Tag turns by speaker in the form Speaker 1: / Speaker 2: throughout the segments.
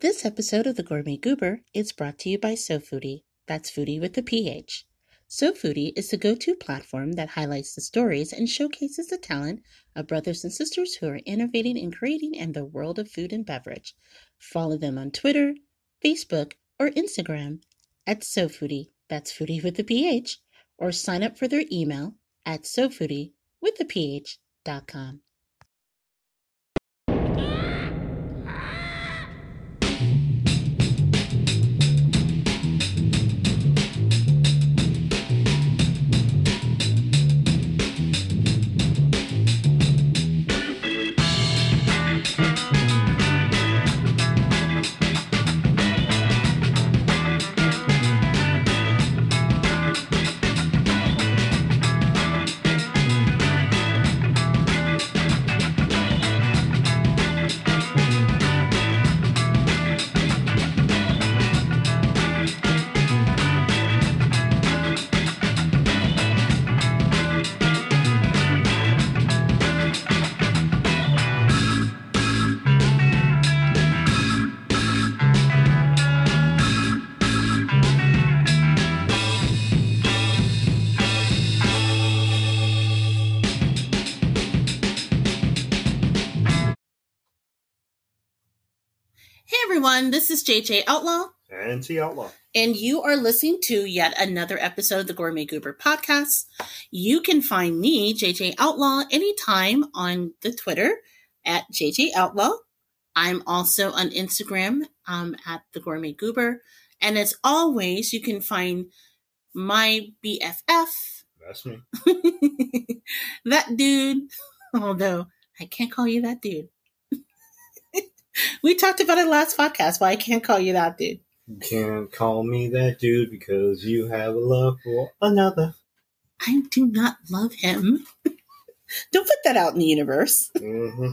Speaker 1: This episode of The Gourmet Goober is brought to you by SoulPhoodie. That's foodie with the PH. SoulPhoodie is the go to platform that highlights the stories and showcases the talent of brothers and sisters who are innovating and creating in the world of food and beverage. Follow them on Twitter, Facebook, or Instagram at SoulPhoodie. That's foodie with the PH. Or sign up for their email at SoulPhoodie with the PH.com. Hey everyone, this is JJ Outlaw,
Speaker 2: And T Outlaw.
Speaker 1: and you are listening to yet another episode of the Gourmet Goober podcast. You can find me, JJ Outlaw, anytime on the Twitter at JJ Outlaw. I'm also on Instagram um, at the Gourmet Goober. And as always, you can find my BFF,
Speaker 2: That's me.
Speaker 1: that dude, although I can't call you that dude. We talked about it last podcast, why I can't call you that dude.
Speaker 2: You can't call me that dude because you have a love for another.
Speaker 1: I do not love him. Don't put that out in the universe.
Speaker 2: hmm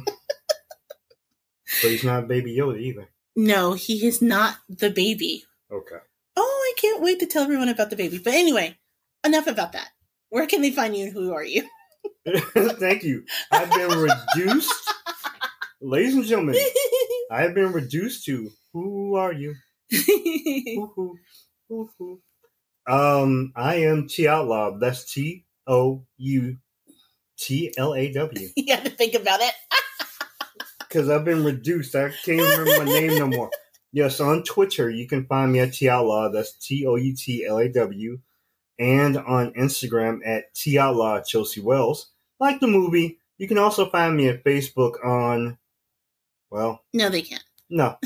Speaker 2: but he's not Baby Yoda either.
Speaker 1: No, he is not the baby.
Speaker 2: Okay.
Speaker 1: Oh, I can't wait to tell everyone about the baby. But anyway, enough about that. Where can they find you and who are you?
Speaker 2: Thank you. I've been reduced, ladies and gentlemen. I have been reduced to who are you? Um, I am T Outlaw. That's T O U T L A W.
Speaker 1: you have to think about it.
Speaker 2: Because I've been reduced. I can't remember my name no more. Yes, on Twitter you can find me at T Outlaw. That's T O U T L A W, and on Instagram at T Outlaw Chelsea Wells. Like the movie, you can also find me at Facebook on. Well,
Speaker 1: No, they can't.
Speaker 2: no,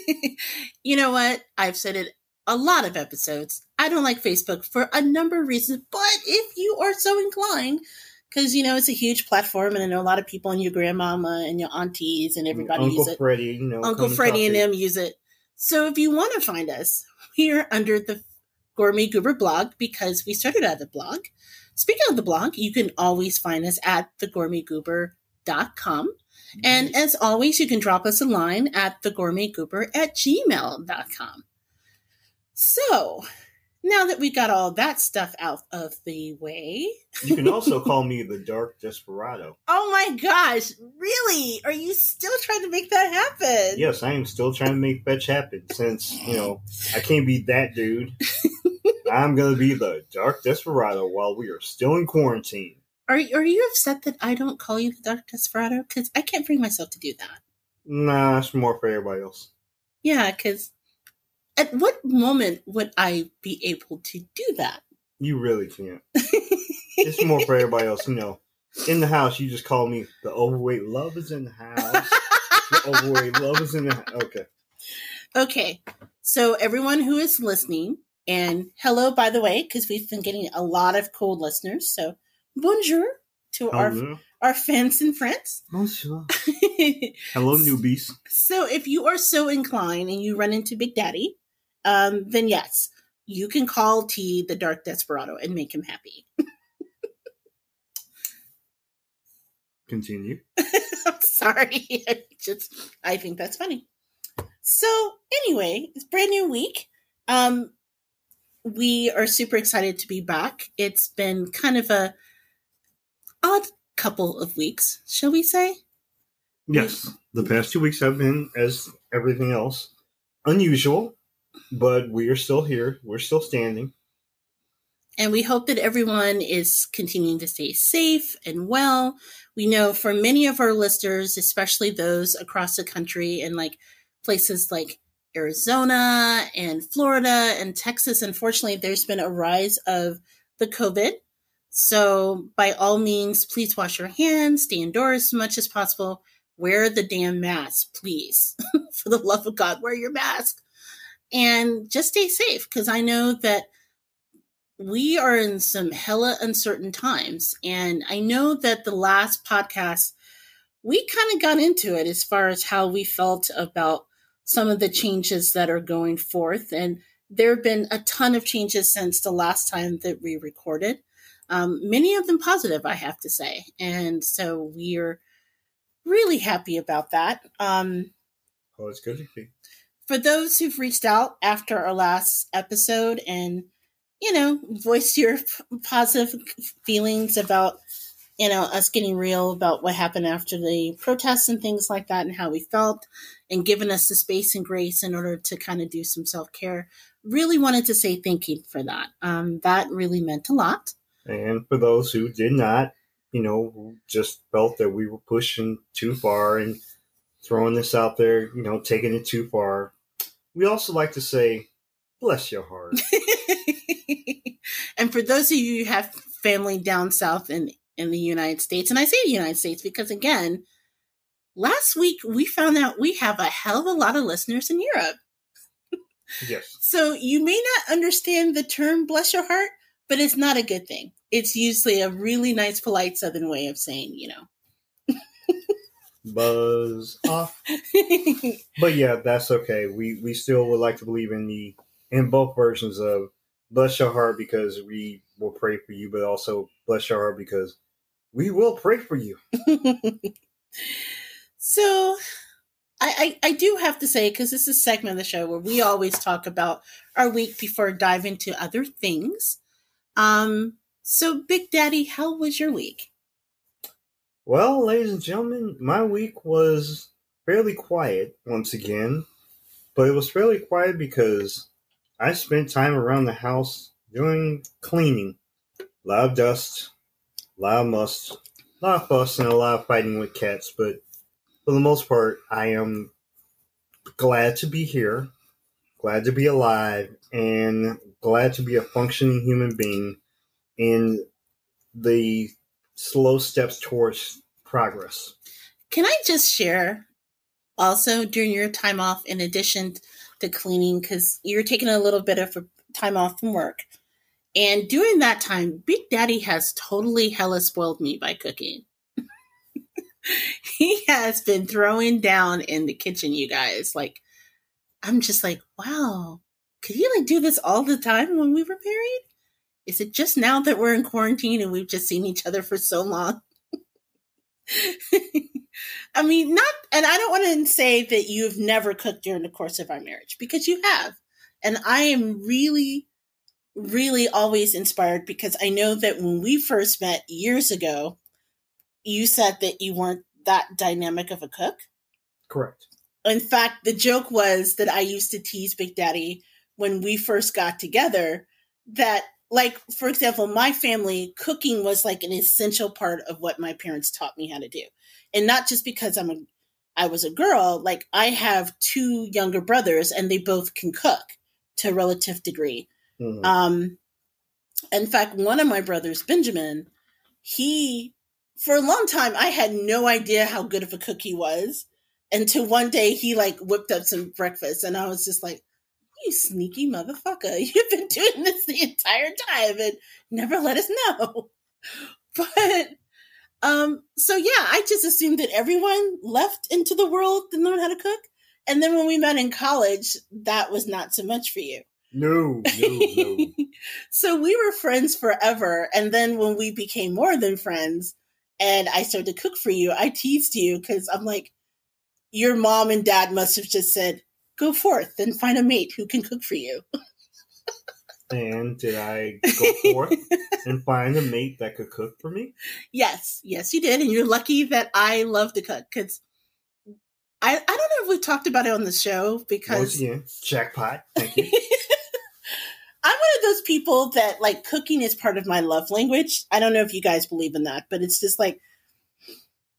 Speaker 1: you know what? I've said it a lot of episodes. I don't like Facebook for a number of reasons, but if you are so inclined, because you know it's a huge platform, and I know a lot of people and your grandmama and your aunties and mm, everybody
Speaker 2: Uncle
Speaker 1: use it.
Speaker 2: Uncle Freddie, you know,
Speaker 1: Uncle Freddie and them use it. So if you want to find us, we're under the Gourmet Goober blog because we started at the blog. Speaking of the blog, you can always find us at thegourmetgoober.com. And as always, you can drop us a line at thegourmetgoober at gmail.com. So now that we got all that stuff out of the way,
Speaker 2: You can also call me the Dark Desperado.
Speaker 1: oh my gosh, really? Are you still trying to make that happen?
Speaker 2: Yes, I am still trying to make fetch happen since, you know, I can't be that dude. I'm going to be the Dark Desperado while we are still in quarantine.
Speaker 1: Are are you upset that I don't call you the Dark Desperado? Because I can't bring myself to do that.
Speaker 2: Nah, that's more for everybody else.
Speaker 1: Yeah, because at what moment would I be able to do that?
Speaker 2: You really can't. It's more for everybody else. You know, in the house, you just call me the overweight love is in the house. The overweight love is in the house. Okay.
Speaker 1: okay, so everyone who is listening, and hello, by the way, because we've been getting a lot of cool listeners. So bonjour to our
Speaker 2: Hello.
Speaker 1: our fans in France.
Speaker 2: Bonjour. Hello, newbies.
Speaker 1: so if you are so inclined and you run into Big Daddy, um, then yes, you can call T the Dark Desperado and make him happy.
Speaker 2: Continue.
Speaker 1: I'm sorry. I just I think that's funny. So anyway, it's brand new week. Um we are super excited to be back. It's been kind of a odd couple of weeks, shall we say?
Speaker 2: Yes, the past two weeks have been as everything else. unusual, but we are still here. We're still standing.
Speaker 1: And we hope that everyone is continuing to stay safe and well. We know for many of our listeners, especially those across the country in like places like Arizona and Florida and Texas, unfortunately, there's been a rise of the COVID. So, by all means, please wash your hands, stay indoors as much as possible, wear the damn mask, please. For the love of God, wear your mask and just stay safe because I know that we are in some hella uncertain times. And I know that the last podcast, we kind of got into it as far as how we felt about some of the changes that are going forth. And there have been a ton of changes since the last time that we recorded. Um, many of them positive, I have to say. And so we're really happy about that. Um,
Speaker 2: oh, it's good to see.
Speaker 1: For those who've reached out after our last episode and you know, voice your positive feelings about, you know, us getting real about what happened after the protests and things like that and how we felt and giving us the space and grace in order to kind of do some self care. Really wanted to say thank you for that. Um, that really meant a lot.
Speaker 2: And for those who did not, you know, just felt that we were pushing too far and throwing this out there, you know, taking it too far, we also like to say, bless your heart.
Speaker 1: and for those of you who have family down south in in the United States, and I say the United States because again, last week we found out we have a hell of a lot of listeners in Europe.
Speaker 2: Yes.
Speaker 1: So you may not understand the term bless your heart, but it's not a good thing. It's usually a really nice, polite Southern way of saying, you know.
Speaker 2: Buzz off. but yeah, that's okay. We we still would like to believe in the in both versions of bless your heart because we will pray for you, but also bless your heart because we will pray for you.
Speaker 1: so I, I, I, do have to say, because this is a segment of the show where we always talk about our week before dive into other things. Um, so Big Daddy, how was your week?
Speaker 2: Well, ladies and gentlemen, my week was fairly quiet once again, but it was fairly quiet because I spent time around the house doing cleaning. A lot of dust, a lot of must, a lot of fuss, and a lot of fighting with cats. But for the most part, I am glad to be here, glad to be alive, and glad to be a functioning human being in the slow steps towards progress.
Speaker 1: Can I just share also during your time off, in addition to cleaning because you're taking a little bit of time off from work. And during that time, Big Daddy has totally hella spoiled me by cooking. he has been throwing down in the kitchen, you guys. Like, I'm just like, wow, could he like do this all the time when we were married? Is it just now that we're in quarantine and we've just seen each other for so long? I mean, not, and I don't want to say that you've never cooked during the course of our marriage because you have. And I am really, really always inspired because I know that when we first met years ago, you said that you weren't that dynamic of a cook.
Speaker 2: Correct.
Speaker 1: In fact, the joke was that I used to tease Big Daddy when we first got together that like for example my family cooking was like an essential part of what my parents taught me how to do and not just because i'm a i was a girl like i have two younger brothers and they both can cook to a relative degree mm-hmm. um in fact one of my brothers benjamin he for a long time i had no idea how good of a cook he was until one day he like whipped up some breakfast and i was just like you sneaky motherfucker. You've been doing this the entire time and never let us know. But um, so yeah, I just assumed that everyone left into the world to learn how to cook. And then when we met in college, that was not so much for you.
Speaker 2: No, no, no.
Speaker 1: so we were friends forever. And then when we became more than friends and I started to cook for you, I teased you because I'm like, your mom and dad must have just said, go forth and find a mate who can cook for you.
Speaker 2: and did I go forth and find a mate that could cook for me?
Speaker 1: Yes, yes, you did. And you're lucky that I love to cook because I, I don't know if we talked about it on the show
Speaker 2: Once
Speaker 1: because
Speaker 2: again, jackpot. Thank you.
Speaker 1: I'm one of those people that like cooking is part of my love language. I don't know if you guys believe in that, but it's just like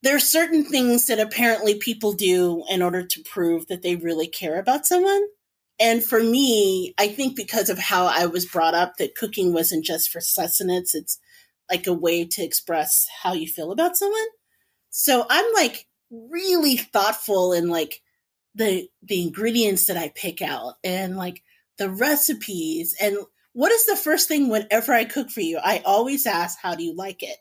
Speaker 1: there are certain things that apparently people do in order to prove that they really care about someone. And for me, I think because of how I was brought up, that cooking wasn't just for sustenance, it's like a way to express how you feel about someone. So I'm like really thoughtful in like the the ingredients that I pick out and like the recipes and what is the first thing whenever I cook for you? I always ask, how do you like it?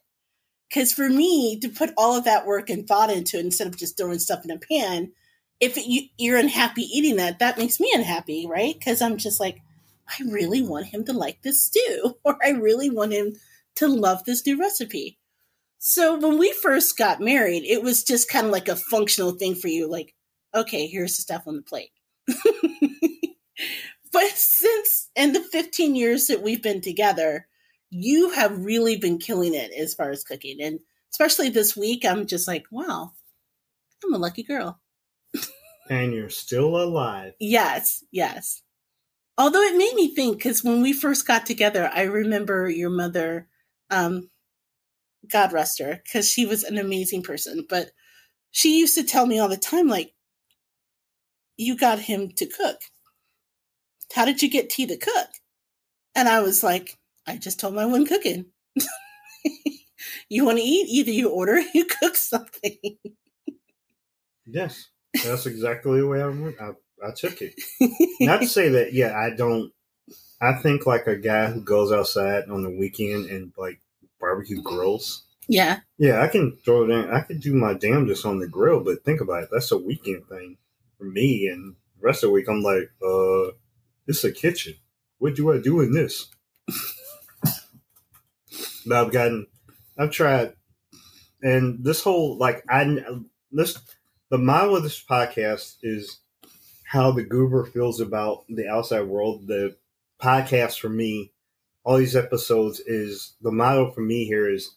Speaker 1: Because for me, to put all of that work and thought into it instead of just throwing stuff in a pan, if it, you, you're unhappy eating that, that makes me unhappy, right? Because I'm just like, I really want him to like this stew, or I really want him to love this new recipe. So when we first got married, it was just kind of like a functional thing for you, like, okay, here's the stuff on the plate. but since in the 15 years that we've been together, you have really been killing it as far as cooking. And especially this week, I'm just like, wow, I'm a lucky girl.
Speaker 2: and you're still alive.
Speaker 1: Yes, yes. Although it made me think, because when we first got together, I remember your mother, um, God rest her, because she was an amazing person. But she used to tell me all the time, like, you got him to cook. How did you get T to cook? And I was like, I just told my one cooking. you want to eat? Either you order or you cook something.
Speaker 2: Yes, that's exactly the way I went. I, I took it. Not to say that, yeah, I don't. I think like a guy who goes outside on the weekend and like barbecue grills.
Speaker 1: yeah.
Speaker 2: Yeah, I can throw it in. I could do my damnedest on the grill, but think about it. That's a weekend thing for me. And the rest of the week, I'm like, uh, this is a kitchen. What do I do in this? But I've gotten, I've tried, and this whole like I this the model of this podcast is how the goober feels about the outside world. The podcast for me, all these episodes is the model for me here is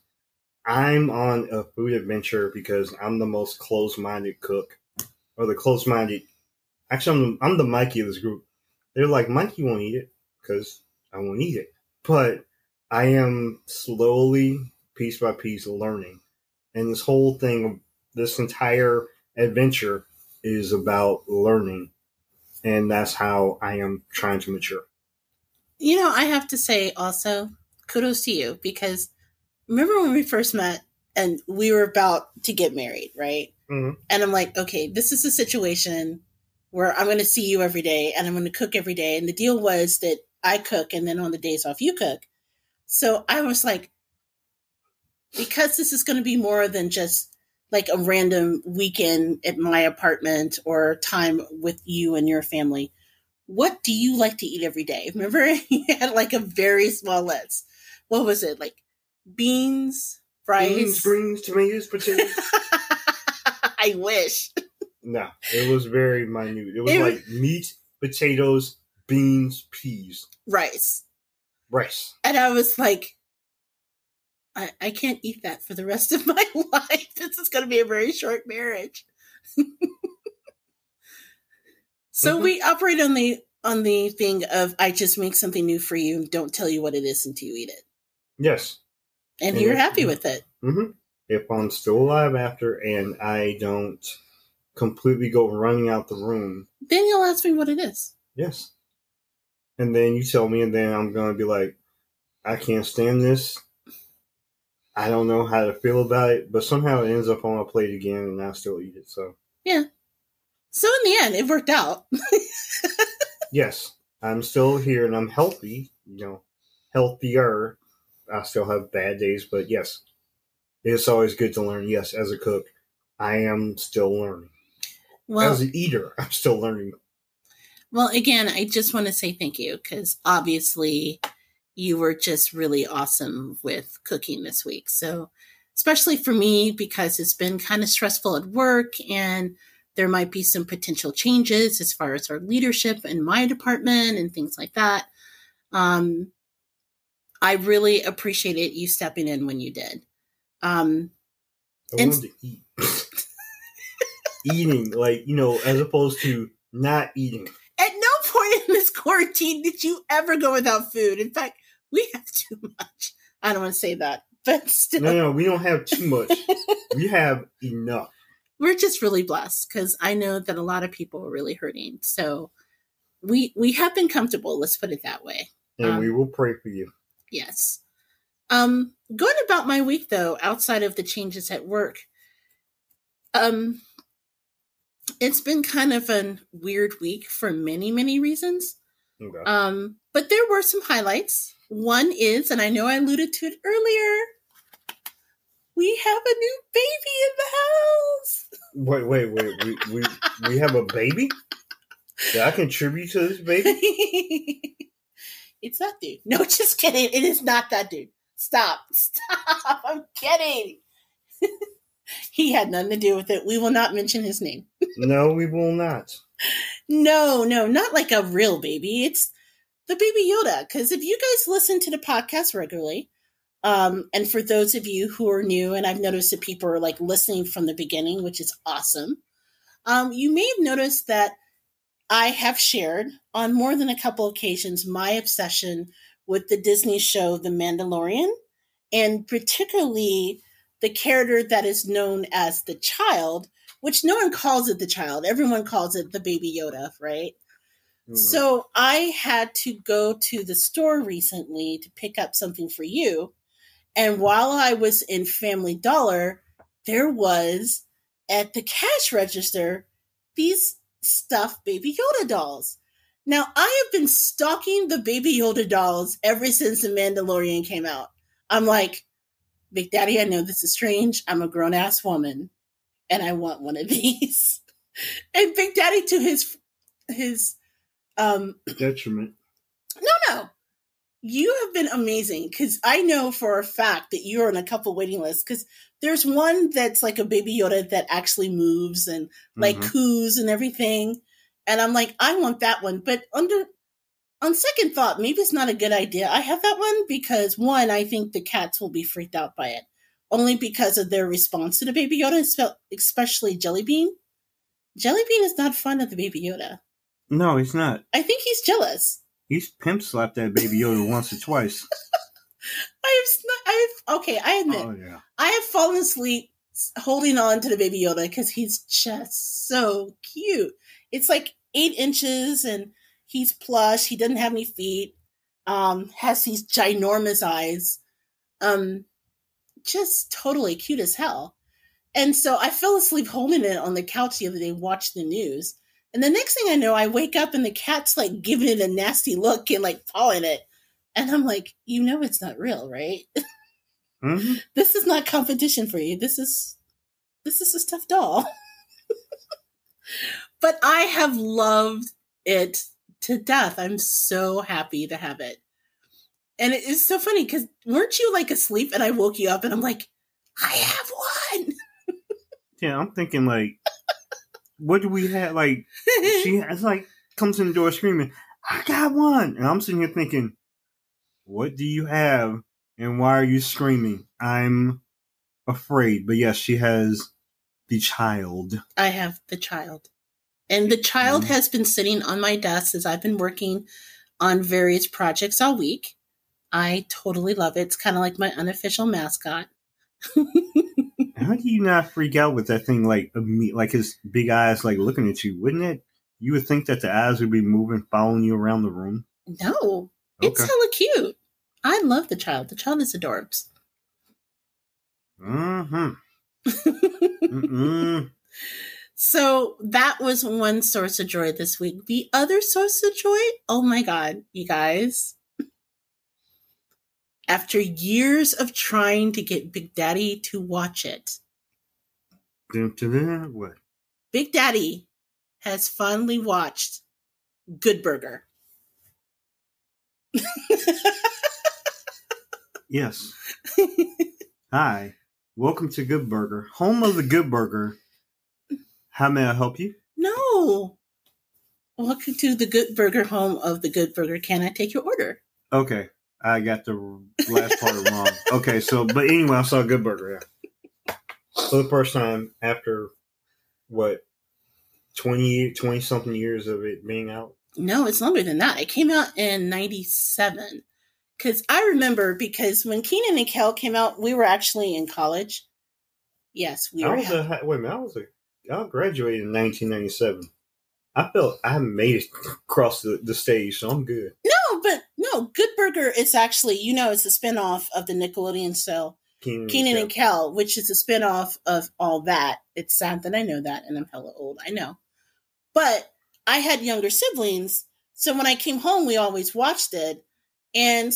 Speaker 2: I'm on a food adventure because I'm the most closed minded cook or the close minded. Actually, I'm, I'm the Mikey of this group. They're like, Mikey won't eat it because I won't eat it. But I am slowly, piece by piece, learning. And this whole thing, this entire adventure is about learning. And that's how I am trying to mature.
Speaker 1: You know, I have to say also, kudos to you because remember when we first met and we were about to get married, right?
Speaker 2: Mhm.
Speaker 1: And I'm like, okay, this is a situation where I'm going to see you every day and I'm going to cook every day. And the deal was that I cook and then on the days off, you cook. So I was like, because this is going to be more than just like a random weekend at my apartment or time with you and your family, what do you like to eat every day? Remember, you had like a very small list. What was it? Like beans, rice?
Speaker 2: Beans, greens, tomatoes, potatoes.
Speaker 1: I wish.
Speaker 2: no, it was very minute. It was
Speaker 1: It-
Speaker 2: like meat, potatoes, beans, peas,
Speaker 1: Rice.
Speaker 2: Rice.
Speaker 1: And I was like, I, I can't eat that for the rest of my life. This is going to be a very short marriage. so
Speaker 2: Mhm.
Speaker 1: we operate on the on the thing of I just make something new for you and don't tell you what it is until you eat it.
Speaker 2: Yes.
Speaker 1: And
Speaker 2: Mhm.
Speaker 1: you're happy with it.
Speaker 2: hmm If I'm still alive after and I don't completely go running out the room,
Speaker 1: Then you'll ask me what it is.
Speaker 2: yes. And then you tell me, and then I'm going to be like, I can't stand this. I don't know how to feel about it, but somehow it ends up on my plate again, and I still eat it. So, yeah.
Speaker 1: So in the end, it worked out.
Speaker 2: yes, I'm still here and I'm healthy, you know, healthier. I still have bad days, but yes, it's always good to learn. Yes, as a cook, I am still learning.
Speaker 1: Well,
Speaker 2: as an eater, I'm still learning.
Speaker 1: Well, again, I just want to say thank you because obviously you were just really awesome with cooking this week. So, especially for me, because it's been kind of stressful at work and there might be some potential changes as far as our leadership in my department and things like that. Um, I really appreciated you stepping in when you did. Um,
Speaker 2: I
Speaker 1: And-
Speaker 2: wanted to eat. eating, like you know, as opposed to not eating.
Speaker 1: At no point in this quarantine did you ever go without food. In fact, we have too much. I don't want to say that, but still.
Speaker 2: No, no, we don't have too much. we have enough.
Speaker 1: We're just really blessed because I know that a lot of people are really hurting. So we we have been comfortable. Let's put it that way.
Speaker 2: And um, we will pray for you.
Speaker 1: Yes. Um, going about my week though, outside of the changes at work, um, it's been kind of a weird week for many, many reasons. Okay. Um, but there were some highlights. One is, and I know I alluded to it earlier, we have a new baby in the house.
Speaker 2: Wait, wait, wait. We we, we have a baby? Did I contribute to this baby?
Speaker 1: it's that dude. No, just kidding. It is not that dude. Stop. Stop. I'm kidding. he had nothing to do with it. We will not mention his name.
Speaker 2: no, we will not.
Speaker 1: No, no, not like a real baby. It's the baby Yoda. Because if you guys listen to the podcast regularly, um, and for those of you who are new, and I've noticed that people are like listening from the beginning, which is awesome, um, you may have noticed that I have shared on more than a couple occasions my obsession with the Disney show The Mandalorian, and particularly the character that is known as the child, which no one calls it the child. Everyone calls it the baby Yoda, right? Mm. So I had to go to the store recently to pick up something for you. And while I was in Family Dollar, there was at the cash register these stuffed baby Yoda dolls. Now, I have been stalking the baby Yoda dolls ever since The Mandalorian came out. I'm like, Big Daddy, I know this is strange. I'm a grown ass woman and I want one of these. and Big Daddy to his his um
Speaker 2: detriment.
Speaker 1: No, no. You have been amazing because I know for a fact that you're on a couple waiting lists because there's one that's like a baby Yoda that actually moves and like mm-hmm. coos and everything. And I'm like, I want that one. But under on second thought, maybe it's not a good idea. I have that one because one, I think the cats will be freaked out by it, only because of their response to the Baby Yoda, especially Jellybean. Jellybean is not fond of the Baby Yoda.
Speaker 2: No, he's not.
Speaker 1: I think he's jealous.
Speaker 2: He's pimp slapped that Baby Yoda once or twice.
Speaker 1: I have, I have, okay, I admit, oh, yeah. I have fallen asleep holding on to the Baby Yoda because he's just so cute. It's like eight inches and He's plush. He doesn't have any feet. Um, has these ginormous eyes. Um, just totally cute as hell. And so I fell asleep holding it on the couch the other day, watched the news. And the next thing I know, I wake up and the cat's like giving it a nasty look and like pawing it. And I'm like, you know, it's not real, right? Mm-hmm. this is not competition for you. This is, this is a stuffed doll. but I have loved it to death. I'm so happy to have it. And it is so funny because weren't you like asleep and I woke you up and I'm like, I have one.
Speaker 2: yeah, I'm thinking like, what do we have? Like, she has like comes in the door screaming, I got one. And I'm sitting here thinking, what do you have? And why are you screaming? I'm afraid. But yes, she has the child.
Speaker 1: I have the child. And the child mm-hmm. has been sitting on my desk as I've been working on various projects all week. I totally love it. It's kind of like my unofficial mascot.
Speaker 2: How do you not freak out with that thing? Like, like his big eyes, like looking at you, wouldn't it? You would think that the eyes would be moving, following you around the room.
Speaker 1: No, okay. it's hella cute. I love the child. The child is adorbs. Mm-hmm. So that was one source of joy this week. The other source of joy, oh my God, you guys. After years of trying to get Big Daddy to watch it,
Speaker 2: what?
Speaker 1: Big Daddy has finally watched Good Burger.
Speaker 2: yes. Hi. Welcome to Good Burger, home of the Good Burger how may I help you?
Speaker 1: No. Welcome to the Good Burger home of the Good Burger. Can I take your order?
Speaker 2: Okay. I got the last part wrong. Okay, so but anyway, I saw Good Burger. Yeah. For the first time after what 20, 20 something years of it being out.
Speaker 1: No, it's longer than that. It came out in 97. Because I remember because when Kenan and Kel came out, we were actually in college. Yes, we
Speaker 2: I
Speaker 1: were.
Speaker 2: was a, wait a minute, I was a, I graduated in 1997. I felt I made it across the, the stage, so I'm good.
Speaker 1: no, no, Good Burger is actually, you know, it's a spinoff of the Nickelodeon show
Speaker 2: Kenan,
Speaker 1: Kenan and
Speaker 2: Kel.
Speaker 1: Kel, which is a spinoff of all that. It's sad that I know that, and I'm hella old. I know, but I had younger siblings, so when I came home, we always watched it. And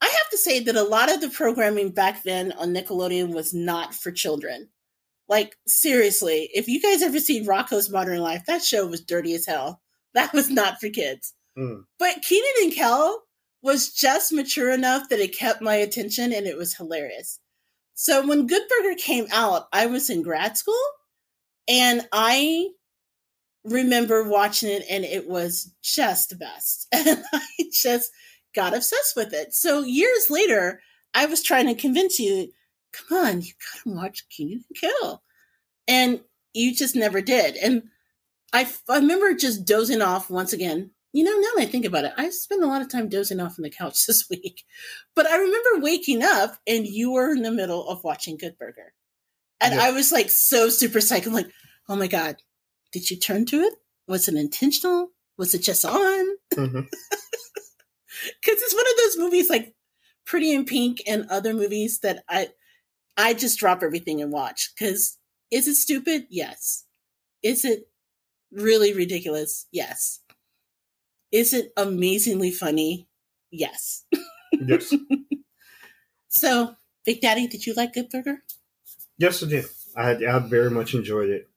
Speaker 1: I have to say that a lot of the programming back then on Nickelodeon was not for children. Like seriously, if you guys ever seen Rocko's Modern Life, that show was dirty as hell. That was not for kids.
Speaker 2: Mm.
Speaker 1: But Kenan and Kel was just mature enough that it kept my attention and it was hilarious. So when Good Burger came out, I was in grad school and I remember watching it and it was just the best. And I just got obsessed with it. So years later, I was trying to convince you, come on, you gotta watch and Kel. And you just never did. And I, I remember just dozing off once again. You know, now that I think about it, I spent a lot of time dozing off on the couch this week. But I remember waking up and you were in the middle of watching Good Burger. And
Speaker 2: Yeah.
Speaker 1: I was like so super psyched. I'm like, oh my God, did you turn to it? Was it intentional? Was it just on?
Speaker 2: Mm-hmm.
Speaker 1: Because it's one of those movies like Pretty in Pink and other movies that I I just drop everything and watch. Because is it stupid? Yes. Is it really ridiculous? Yes. Is it amazingly funny? Yes.
Speaker 2: yes,
Speaker 1: So, Big Daddy, did you like Good Burger?
Speaker 2: yes, I did. I, I very much enjoyed it.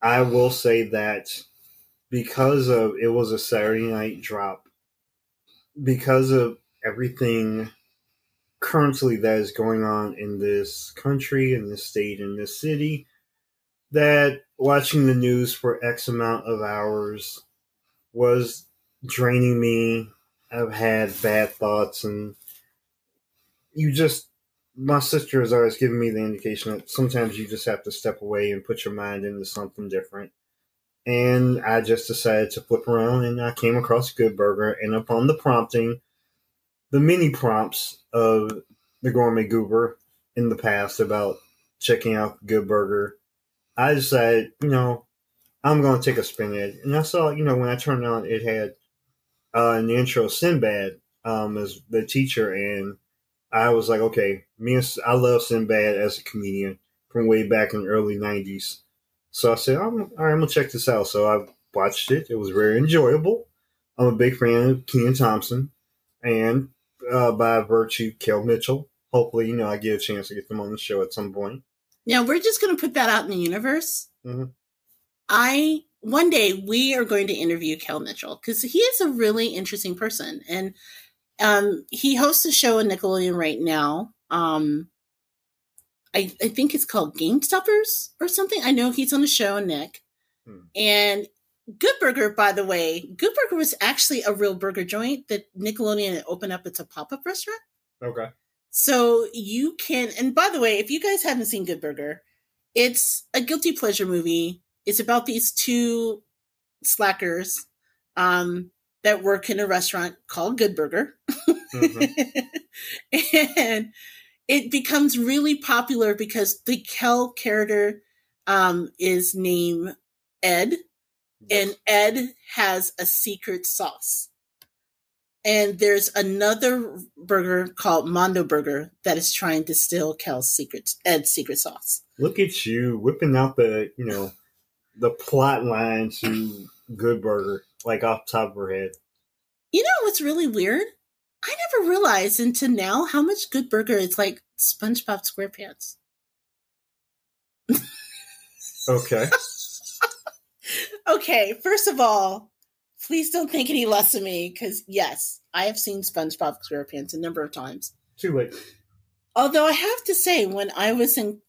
Speaker 2: I will say that because of it was a Saturday night drop, because of everything currently that is going on in this country, in this state, in this city, that watching the news for X amount of hours was draining me. I've had bad thoughts, and you just, my sister has always given me the indication that sometimes you just have to step away and put your mind into something different. And I just decided to flip around and I came across Good Burger, and upon the prompting, the mini prompts of the Gourmet Goober in the past about checking out Good Burger, I decided, you know, I'm going to take a spin at it. And I saw, you know, when I turned on, it had uh, in the intro Sinbad um, as the teacher, and I was like, okay, me and I love Sinbad as a comedian from way back in the early '90s. So I said, I'm, all right, I'm gonna check this out. So I watched it. It was very enjoyable. I'm a big fan of Kenan Thompson, and uh, by virtue, Kel Mitchell. Hopefully, you know, I get a chance to get them on the show at some point.
Speaker 1: Now, we're just to put that out in the universe.
Speaker 2: Mhm.
Speaker 1: I, one day, we are going to interview Kel Mitchell because he is a really interesting person. And um, he hosts a show on Nickelodeon right now. Um, I, I think it's called Game Stoppers or something. I know he's on the show on Nick.
Speaker 2: Hmm.
Speaker 1: And Good Burger, by the way, Good Burger was actually a real burger joint that Nickelodeon opened up. It's a pop up restaurant.
Speaker 2: Okay.
Speaker 1: So you can, and by the way, if you guys haven't seen Good Burger, it's a guilty pleasure movie. It's about these two slackers um, that work in a restaurant called Good Burger.
Speaker 2: Mhm.
Speaker 1: and it becomes really popular because the Kel character um, is named Ed, and Ed has a secret sauce. And there's another burger called Mondo Burger that is trying to steal Kel's secret Ed's secret sauce.
Speaker 2: Look at you whipping out the, you know, the plot line to Good Burger, like off the top of her head.
Speaker 1: You know what's really weird? I never realized until now how much Good Burger is like SpongeBob SquarePants.
Speaker 2: Okay.
Speaker 1: Okay, first of all, please don't think any less of me because yes, I have seen SpongeBob SquarePants a number of times.
Speaker 2: Too late.
Speaker 1: Although I have to say, when I was in,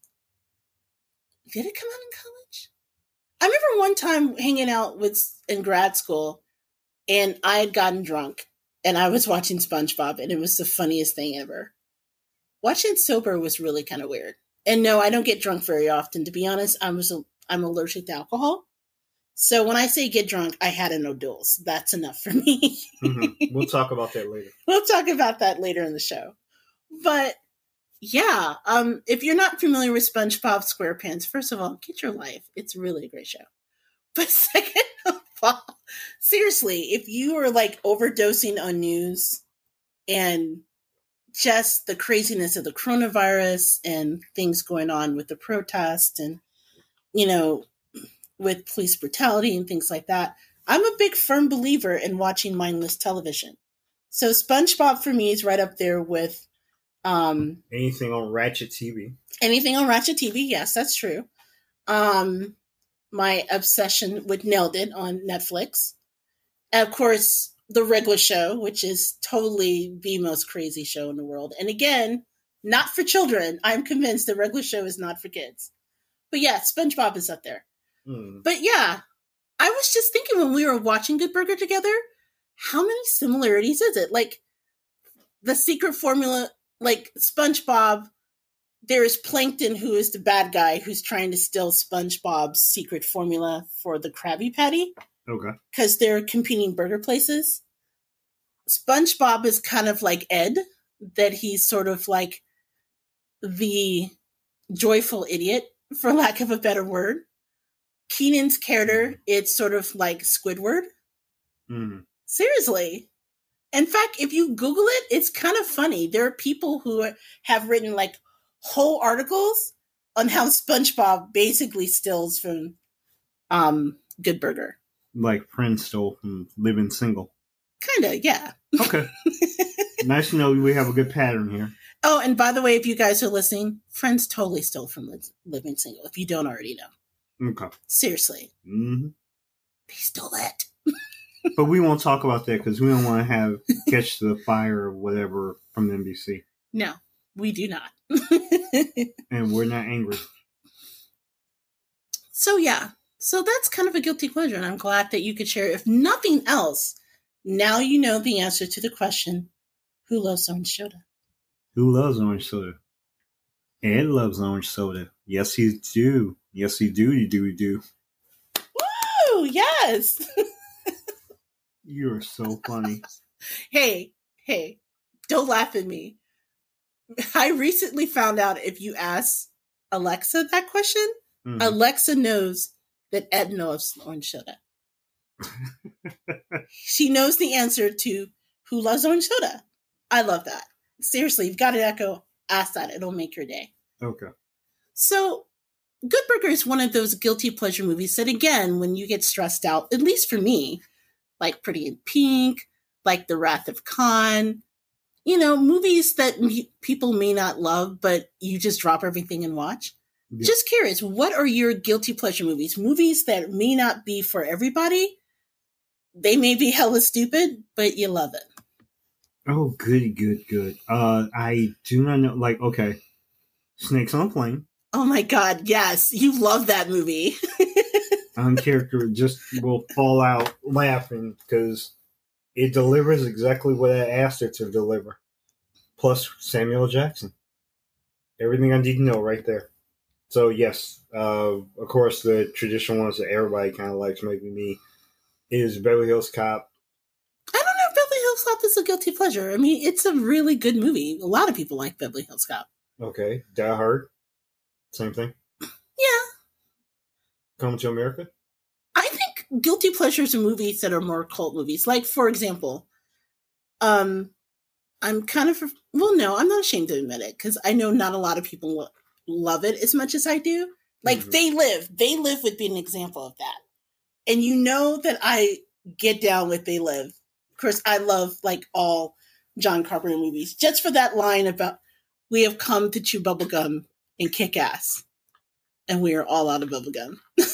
Speaker 1: did it come out in college? I remember one time hanging out with in grad school, and I had gotten drunk, and I was watching SpongeBob, and it was the funniest thing ever. Watching sober was really kind of weird. And no, I don't get drunk very often. To be honest, I was I'm allergic to alcohol, So when I say get drunk, I had an O'Doul's. That's enough for me.
Speaker 2: Mhm. We'll talk about that later.
Speaker 1: we'll talk about that later in the show. But yeah, um, if you're not familiar with SpongeBob SquarePants, first of all, get your life. It's really a great show. But second of all, seriously, if you are like overdosing on news and just the craziness of the coronavirus and things going on with the protest and you know with police brutality and things like that i'm a big firm believer in watching mindless television so spongebob for me is right up there with um
Speaker 2: Anything on Ratchet TV?
Speaker 1: anything on ratchet tv yes that's true. Um my obsession with nailed it on netflix. And of course the regular show which is totally the most crazy show in the world. And again not for children. I'm convinced the regular show is not for kids. But yeah spongebob is up there.
Speaker 2: Hmm.
Speaker 1: but yeah i was just thinking when we were watching good burger together how many similarities is it? Like the secret formula like spongebob there is plankton who is the bad guy who's trying to steal spongebob's secret formula for the krabby patty
Speaker 2: Okay.
Speaker 1: because they're competing burger places spongebob is kind of like ed that he's sort of like the joyful idiot for lack of a better word kenan's character it's sort of like squidward
Speaker 2: Hmm.
Speaker 1: Seriously. In fact, if you Google it, it's kind of funny. There are people who have written like whole articles on how SpongeBob basically steals from um Good Burger.
Speaker 2: Like Prince stole from Living Single.
Speaker 1: Kinda, yeah.
Speaker 2: Okay. nice to know we have a good pattern here.
Speaker 1: Oh, and by the way, if you guys are listening, Friends totally stole from Li- Living Single. If you don't already know,
Speaker 2: Okay.
Speaker 1: seriously,
Speaker 2: Mm-hmm.
Speaker 1: they stole it.
Speaker 2: But we won't talk about that because we don't want to have catch the fire or whatever from NBC,
Speaker 1: No, we do not.
Speaker 2: and we're not angry.
Speaker 1: So yeah, so that's kind of a guilty pleasure, and I'm glad that you could share. If nothing else, now you know the answer to the question: Who loves orange soda?
Speaker 2: Who loves orange soda? Ed loves orange soda. Yes, he do. Yes, he do. You do. You do.
Speaker 1: Woo! Yes.
Speaker 2: You are so funny.
Speaker 1: hey, hey, don't laugh at me. I recently found out if you ask Alexa that question,
Speaker 2: Mhm.
Speaker 1: Alexa knows that Ed knows orange soda. she knows the answer to who loves orange soda. I love that. Seriously, you've got to echo, ask that. It'll make your day.
Speaker 2: okay.
Speaker 1: So, Good Burger is one of those guilty pleasure movies that, again, when you get stressed out, at least for me, like Pretty in Pink, like The Wrath of Khan, you know, movies that me- people may not love, but you just drop everything and watch.
Speaker 2: Yeah.
Speaker 1: Just curious, what are your guilty pleasure movies? Movies that may not be for everybody. They may be hella stupid, but you love it.
Speaker 2: Oh, good, good, good. Uh, I do not know. Like, okay, Snakes on a Plane.
Speaker 1: Oh my god, yes, you love that movie.
Speaker 2: Um, character just will fall out laughing because it delivers exactly what I asked it to deliver. Plus Samuel Jackson. Everything I need to know right there. So yes, uh, of course the traditional ones that everybody kind of likes, maybe me, is Beverly Hills Cop.
Speaker 1: I don't know if Beverly Hills Cop is a guilty pleasure. I mean, it's a really good movie. A lot of people like Beverly Hills Cop.
Speaker 2: Okay, Die Hard. Same thing. Coming to America.
Speaker 1: I think guilty pleasures are movies that are more cult movies. Like, for example, um, I'm kind of well, no, I'm not ashamed to admit it because I know not a lot of people lo- love it as much as I do. Like,
Speaker 2: Mhm.
Speaker 1: They Live. They Live would be an example of that. And you know that I get down with They Live. Of course, I love like all John Carpenter movies just for that line about we have come to chew bubblegum and kick ass. And we are all out of bubblegum.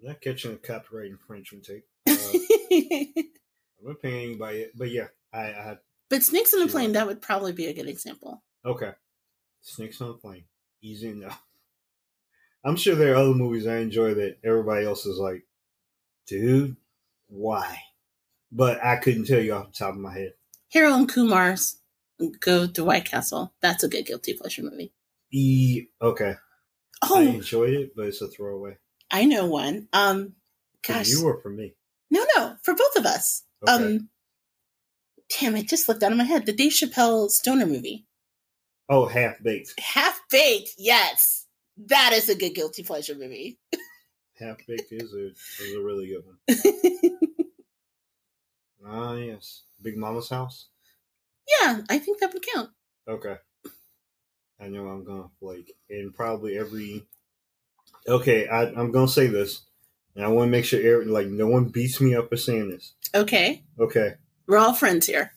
Speaker 2: Not catching a copyright infringement tape. Uh, I'm not paying anybody, but yeah, I, I
Speaker 1: But Snakes on a Plane, that would probably be a good example.
Speaker 2: Okay. Snakes on a Plane. Easy enough. I'm sure there are other movies I enjoy that everybody else is like, dude, why? But I couldn't tell you off the top of my head.
Speaker 1: Harold and Kumar's Go to White Castle. That's a good guilty pleasure movie.
Speaker 2: E okay.
Speaker 1: Oh.
Speaker 2: I enjoyed it, but it's a throwaway.
Speaker 1: I know one. Um,
Speaker 2: For
Speaker 1: gosh,
Speaker 2: you or for me?
Speaker 1: no, no, for both of us.
Speaker 2: Okay.
Speaker 1: Um, damn, it just slipped out of my head. The Dave Chappelle Stoner movie,
Speaker 2: oh, half baked.
Speaker 1: Half Baked. Yes, that is a good guilty pleasure movie.
Speaker 2: Half baked is a is a really good one. Ah, yes. Big Mama's house.
Speaker 1: yeah, I think that would count.
Speaker 2: Okay. I know I'm gonna flake, and probably every. Okay, I, I'm gonna say this, and I want to make sure every, like no one beats me up for saying this.
Speaker 1: Okay,
Speaker 2: Okay,
Speaker 1: we're all friends here.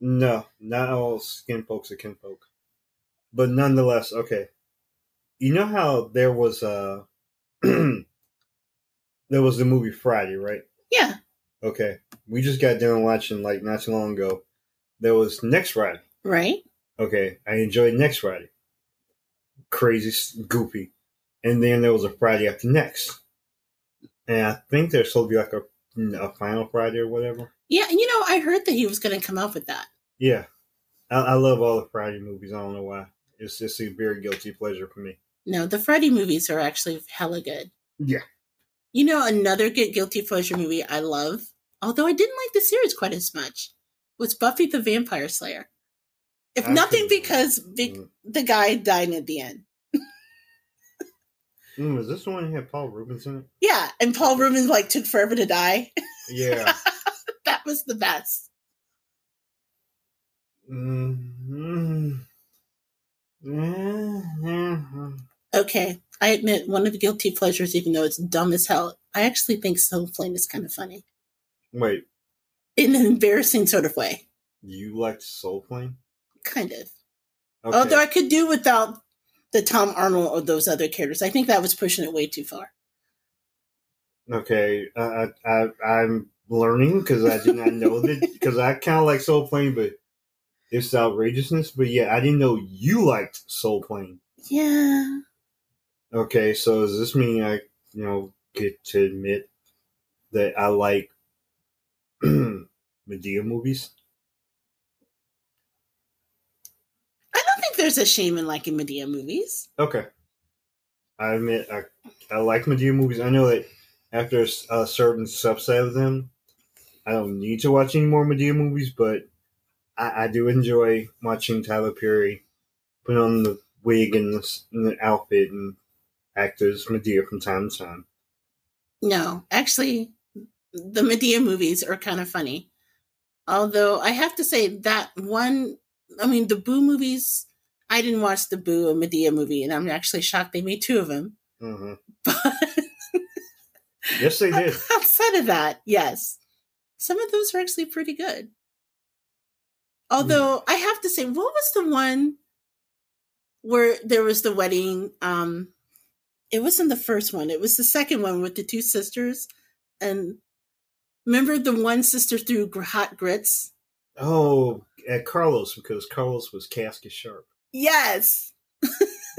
Speaker 2: no, not all skin folks are kin folk, but nonetheless, okay. You know how there was uh there was the movie Friday, right?
Speaker 1: Yeah.
Speaker 2: Okay, we just got done watching like not too long ago. There was Next Friday.
Speaker 1: Right.
Speaker 2: Okay, I enjoyed Next Friday. Crazy, s- goofy. And then there was a Friday after next. And I think there's supposed to be like a, a final Friday or whatever.
Speaker 1: Yeah, you know, I heard that he was going to come out with that.
Speaker 2: Yeah. I, I love all the Friday movies. I don't know why. It's just a very guilty pleasure for me.
Speaker 1: No, the Friday movies are actually hella good.
Speaker 2: Yeah.
Speaker 1: You know, another good guilty pleasure movie I love, although I didn't like the series quite as much, was Buffy the Vampire Slayer. If
Speaker 2: I
Speaker 1: nothing because
Speaker 2: Mm.
Speaker 1: the guy died at the end.
Speaker 2: Mm, is this the one had Paul Reubens in it?
Speaker 1: Yeah, and Paul Reubens like took forever to die.
Speaker 2: Yeah.
Speaker 1: that was the best.
Speaker 2: mm-hmm. Mm-hmm.
Speaker 1: Okay, I admit one of the guilty pleasures, even though it's dumb as hell, I actually think Soul Plane is kind of funny
Speaker 2: Wait,
Speaker 1: in an embarrassing sort of way.
Speaker 2: you liked Soul Plane?
Speaker 1: Kind of.
Speaker 2: Okay.
Speaker 1: Although I could do without the Tom Arnold or those other characters. I think that was pushing it way too far.
Speaker 2: Okay, I, I, I I'm learning because I did not know that because I kind of like Soul Plane, but it's outrageousness. But yeah, I didn't know you liked Soul Plane.
Speaker 1: Yeah.
Speaker 2: Okay, so does this mean I, you know, get to admit that I like Madea movies?
Speaker 1: I don't think there's a shame in liking Madea movies.
Speaker 2: Okay, I admit I I like Madea movies. I know that after a certain subset of them, I don't need to watch any more Madea movies, but I, I do enjoy watching Tyler Perry put on the wig and the, and the outfit and act as Madea from time to time.
Speaker 1: No, actually, the Madea movies are kind of funny. Although I have to say that one, I mean, the Boo movies, I didn't watch the Boo and Madea movie, and I'm actually shocked they made two of them.
Speaker 2: hmm
Speaker 1: But
Speaker 2: Yes, they did.
Speaker 1: outside of that, yes, some of those are actually pretty good. Although I have to say, what was the one where there was the wedding? Um, it wasn't the first one; it was the second one with the two sisters. And remember, the one sister threw hot grits.
Speaker 2: Oh, at Carlos because Carlos was casket sharp.
Speaker 1: Yes,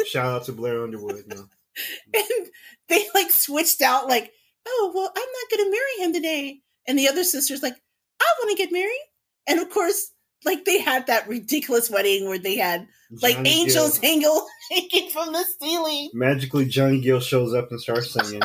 Speaker 2: Shout out to Blair Underwood. No.
Speaker 1: and they like switched out, like, "Oh, well, I'm not going to marry him today," and the other sister's like, "I want to get married," and of course. Like they had that ridiculous wedding where they had like
Speaker 2: Johnny
Speaker 1: angels
Speaker 2: Gill-
Speaker 1: hanging, from the ceiling.
Speaker 2: Magically, Johnny Gill shows up and starts singing.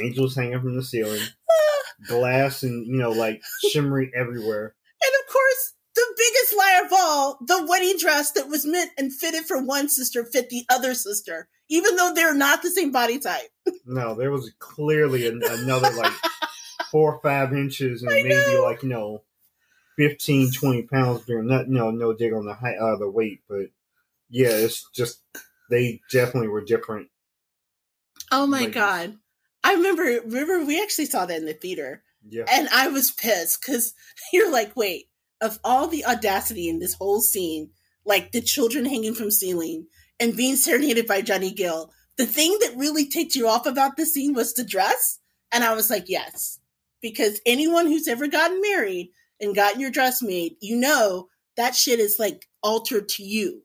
Speaker 2: angels hanging from the ceiling. Ah. Glass and you know like shimmery everywhere.
Speaker 1: And of course, the biggest lie of all, the wedding dress that was meant and fitted for one sister fit the other sister, even though they're not the same body type.
Speaker 2: No, there was clearly an, another like four or five inches and
Speaker 1: I
Speaker 2: maybe
Speaker 1: know.
Speaker 2: like you know 15, 20 pounds there. Not no no dig on the height uh, the weight, but yeah, it's just they definitely were different.
Speaker 1: Oh my
Speaker 2: Ladies.
Speaker 1: god. I remember remember we actually saw that in the theater
Speaker 2: Yeah,
Speaker 1: and I was pissed cuz you're like, "Wait, of all the audacity in this whole scene, like the children hanging from ceiling and being serenaded by Johnny Gill, the thing that really ticked you off about the scene was the dress?" And I was like, "Yes." Because anyone who's ever gotten married and gotten your dress made, you know that shit is like altered to you.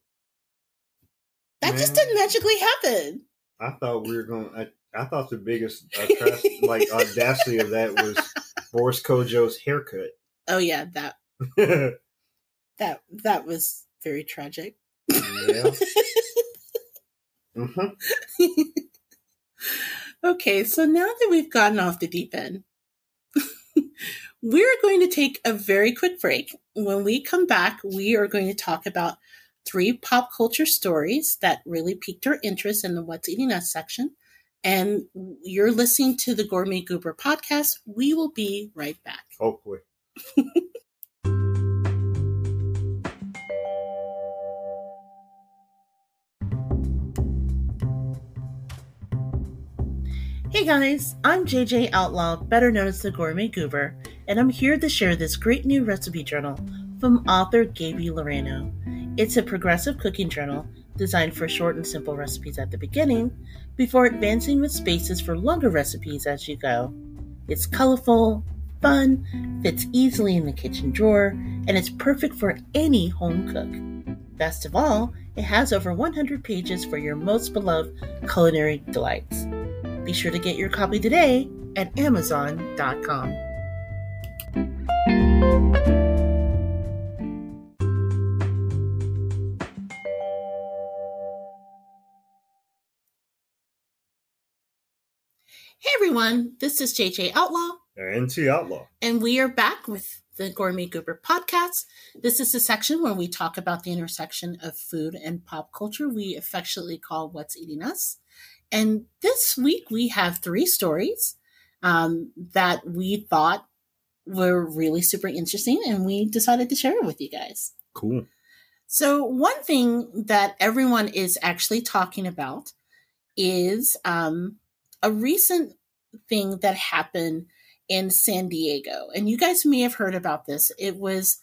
Speaker 1: That just didn't magically happen.
Speaker 2: I thought we were going. I, I thought the biggest uh, atrocity, like audacity of that was Boris Kodjoe's haircut.
Speaker 1: Oh yeah, that. that that was very tragic.
Speaker 2: hmm
Speaker 1: Okay, so now that we've gotten off the deep end, we're going to take a very quick break. When we come back, we are going to talk about three pop culture stories that really piqued our interest in the What's Eating Us section. And you're listening to the Gourmet Goober podcast. We will be right back.
Speaker 2: Hopefully.
Speaker 1: Hey guys, I'm JJ Outlaw, better known as the Gourmet Goober, and I'm here to share this great new recipe journal from author Gaby Loreno. It's a progressive cooking journal designed for short and simple recipes at the beginning before advancing with spaces for longer recipes as you go. It's colorful, fun, fits easily in the kitchen drawer, and it's perfect for any home cook. Best of all, it has over 100 pages for your most beloved culinary delights. Be sure to get your copy today at Amazon.com. Hey everyone, this is JJ Outlaw.
Speaker 2: And T Outlaw.
Speaker 1: And we are back with the Gourmet Goober podcast. This is the section where we talk about the intersection of food and pop culture we affectionately call What's Eating Us. And this week we have three stories um, that we thought were really super interesting, and we decided to share it with you guys.
Speaker 2: Cool.
Speaker 1: So, one thing that everyone is actually talking about is um, a recent thing that happened in San Diego. And you guys may have heard about this. It was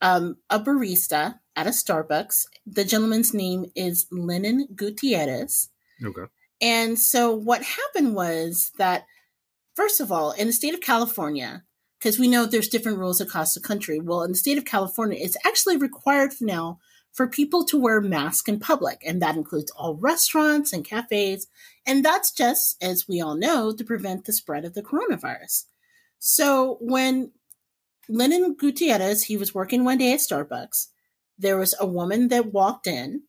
Speaker 1: um, a barista at a Starbucks. The gentleman's name is Lennon Gutierrez.
Speaker 2: Okay.
Speaker 1: And so what happened was that, first of all, in the state of California, because we know there's different rules across the country. Well, in the state of California, it's actually required now for people to wear masks in public, and that includes all restaurants and cafes. And that's just, as we all know, to prevent the spread of the coronavirus. So when Lennon Gutierrez, he was working one day at Starbucks, there was a woman that walked in,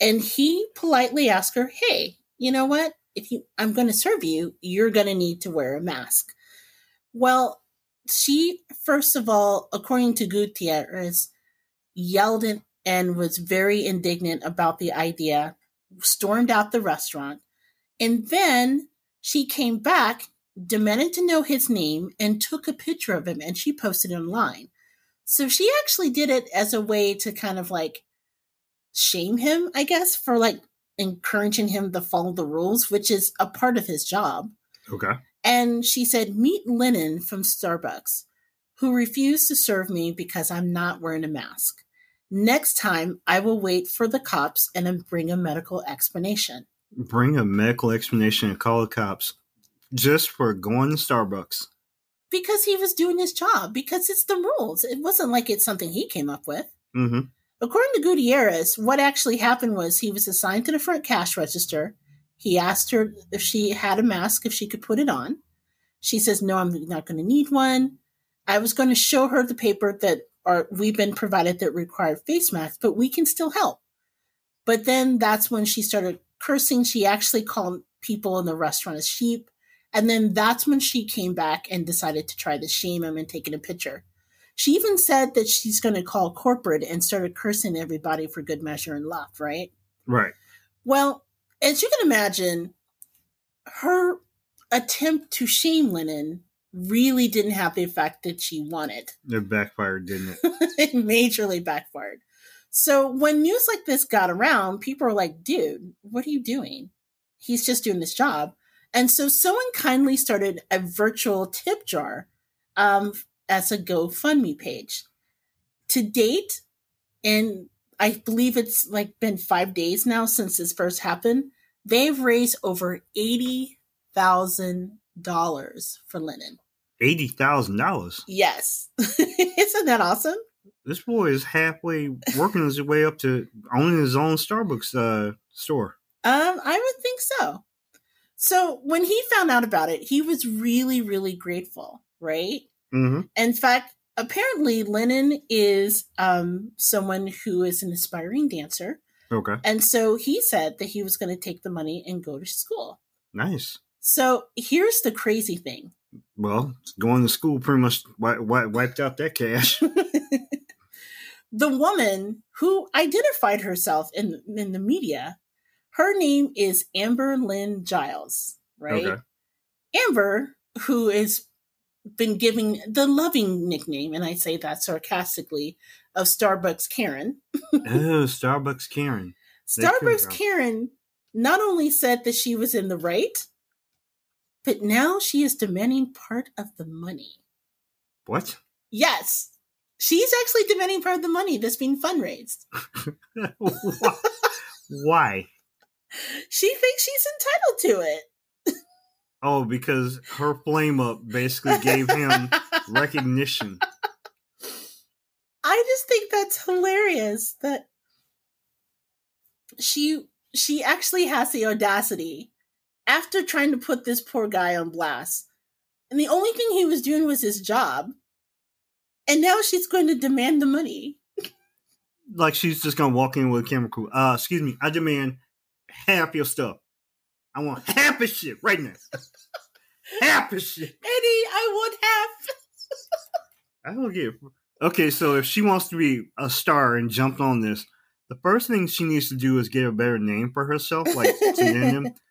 Speaker 1: and he politely asked her, Hey, you know what? If you I'm going to serve you, you're going to need to wear a mask. Well, she first of all, according to Gutierrez, yelled at and was very indignant about the idea, stormed out the restaurant, and then she came back, demanded to know his name, and took a picture of him and she posted it online. So she actually did it as a way to kind of like shame him, I guess, for like encouraging him to follow the rules, which is a part of his job.
Speaker 2: Okay.
Speaker 1: And she said, Meet Lennon from Starbucks, who refused to serve me because I'm not wearing a mask. Next time, I will wait for the cops and then bring a medical explanation.
Speaker 2: Bring a medical explanation and call the cops just for going to Starbucks.
Speaker 1: Because he was doing his job, because it's the rules. It wasn't like it's something he came up with.
Speaker 2: Mm-hmm.
Speaker 1: According to Gutierrez, what actually happened was he was assigned to the front cash register. He asked her if she had a mask, if she could put it on. She says, No, I'm not going to need one. I was going to show her the paper that are, we've been provided that required face masks, but we can still help. But then that's when she started cursing. She actually called people in the restaurant as sheep. And then that's when she came back and decided to try to shame him and taking a picture. She even said that she's going to call corporate and started cursing everybody for good measure and left, right?
Speaker 2: Right.
Speaker 1: Well, as you can imagine, her attempt to shame Lennon really didn't have the effect that she wanted.
Speaker 2: It backfired, didn't it?
Speaker 1: it majorly backfired. So when news like this got around, people were like, dude, what are you doing? He's just doing his job. And so someone kindly started a virtual tip jar um, as a GoFundMe page. To date, and I believe it's like been five days now since this first happened, they've raised over eighty thousand dollars for Lennon.
Speaker 2: Eighty thousand dollars.
Speaker 1: Yes, isn't that awesome?
Speaker 2: This boy is halfway working his way up to owning his own Starbucks uh, store.
Speaker 1: Um, I would think so. So when he found out about it, he was really, really grateful, right?
Speaker 2: Mm-hmm.
Speaker 1: In fact, apparently Lennon is um, someone who is an aspiring dancer.
Speaker 2: Okay.
Speaker 1: And so he said that he was going to take the money and go to school.
Speaker 2: Nice.
Speaker 1: So here's the crazy thing.
Speaker 2: Well, going to school pretty much wi- wi- wiped out that cash.
Speaker 1: the woman who identified herself in in the media, her name is Amber Lynn Giles, right?
Speaker 2: Okay.
Speaker 1: Amber, who has been giving the loving nickname, and I say that sarcastically, of Starbucks Karen.
Speaker 2: oh, Starbucks Karen. They
Speaker 1: Starbucks. Karen not only said that she was in the right, but now she is demanding part of the money.
Speaker 2: What?
Speaker 1: Yes, she's actually demanding part of the money that's being fundraised.
Speaker 2: Why? Why?
Speaker 1: She thinks she's entitled to it.
Speaker 2: Oh, because her flame up basically gave him recognition.
Speaker 1: I just think that's hilarious that she she actually has the audacity after trying to put this poor guy on blast. And the only thing he was doing was his job. And now she's going to demand the money.
Speaker 2: Like she's just gonna walk in with a camera crew. Uh, excuse me, I demand half your stuff. I want half of shit right now. half of shit.
Speaker 1: Eddie, I want half.
Speaker 2: I don't get. It. Okay, so if she wants to be a star and jumped on this, the first thing she needs to do is get a better name for herself, like synonym.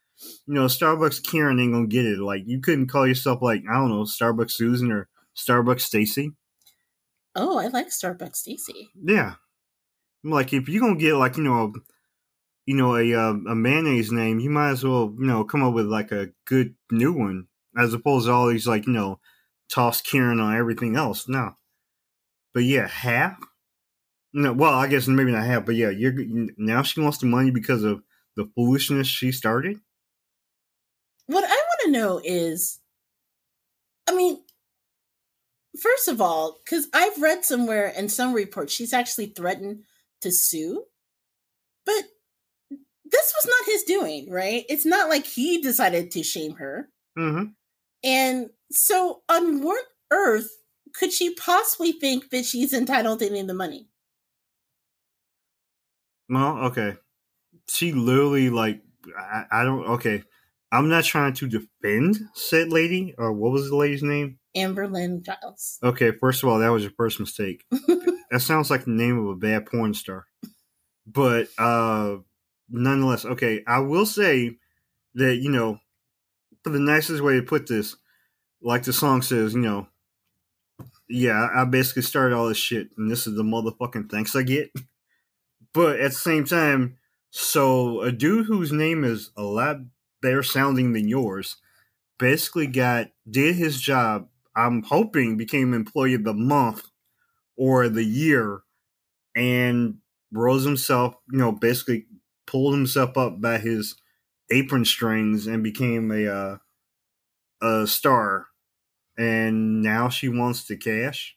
Speaker 2: You know, Starbucks Karen ain't gonna get it. Like you couldn't call yourself like I don't know Starbucks Susan or Starbucks Stacy.
Speaker 1: Oh, I like Starbucks Stacy.
Speaker 2: Yeah, I'm like if you're gonna get like you know, you know a uh, a mayonnaise name, you might as well you know come up with like a good new one as opposed to all these like you know toss Karen on everything else. No, but yeah, half. No, well, I guess maybe not half, but yeah, you're now she wants the money because of the foolishness she started.
Speaker 1: What I want to know is I mean, first of all, because I've read somewhere in some reports she's actually threatened to sue, but this was not his doing, right? It's not like he decided to shame her.
Speaker 2: Mm-hmm.
Speaker 1: And so, on what earth could she possibly think that she's entitled to any of the money?
Speaker 2: Well, okay. She literally like I, I don't okay. I'm not trying to defend said lady or what was the lady's name?
Speaker 1: Amber Lynn Giles.
Speaker 2: Okay, first of all, that was your first mistake. that sounds like the name of a bad porn star. But uh nonetheless, okay, I will say that, you know, the nicest way to put this, like the song says, you know, yeah, I basically started all this shit, and this is the motherfucking thanks I get. But at the same time, so a dude whose name is a lot better sounding than yours basically got did his job. I'm hoping became employee of the month or the year, and rose himself. You know, basically pulled himself up by his apron strings and became a uh, a star. And now she wants the cash.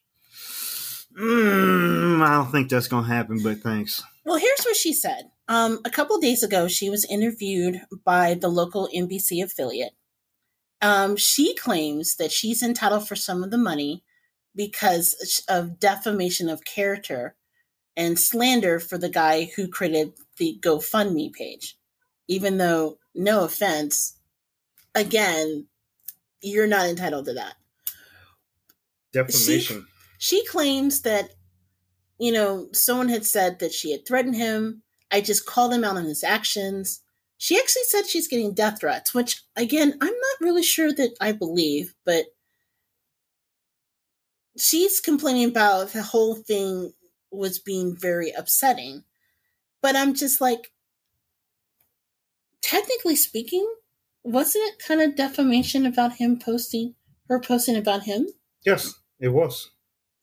Speaker 2: Mm, I don't think that's gonna happen, but thanks.
Speaker 1: Well, here's what she said. Um, a couple days ago, she was interviewed by the local NBC affiliate. Um, she claims that she's entitled for some of the money because of defamation of character and slander for the guy who created the GoFundMe page. Even though, no offense, again, you're not entitled to that.
Speaker 2: Defamation.
Speaker 1: She claims that, you know, someone had said that she had threatened him. I just called him out on his actions. She actually said she's getting death threats, which, again, I'm not really sure that I believe, but she's complaining about the whole thing was being very upsetting. But I'm just like, technically speaking, wasn't it kind of defamation about him posting, her posting about him?
Speaker 2: yes, it was.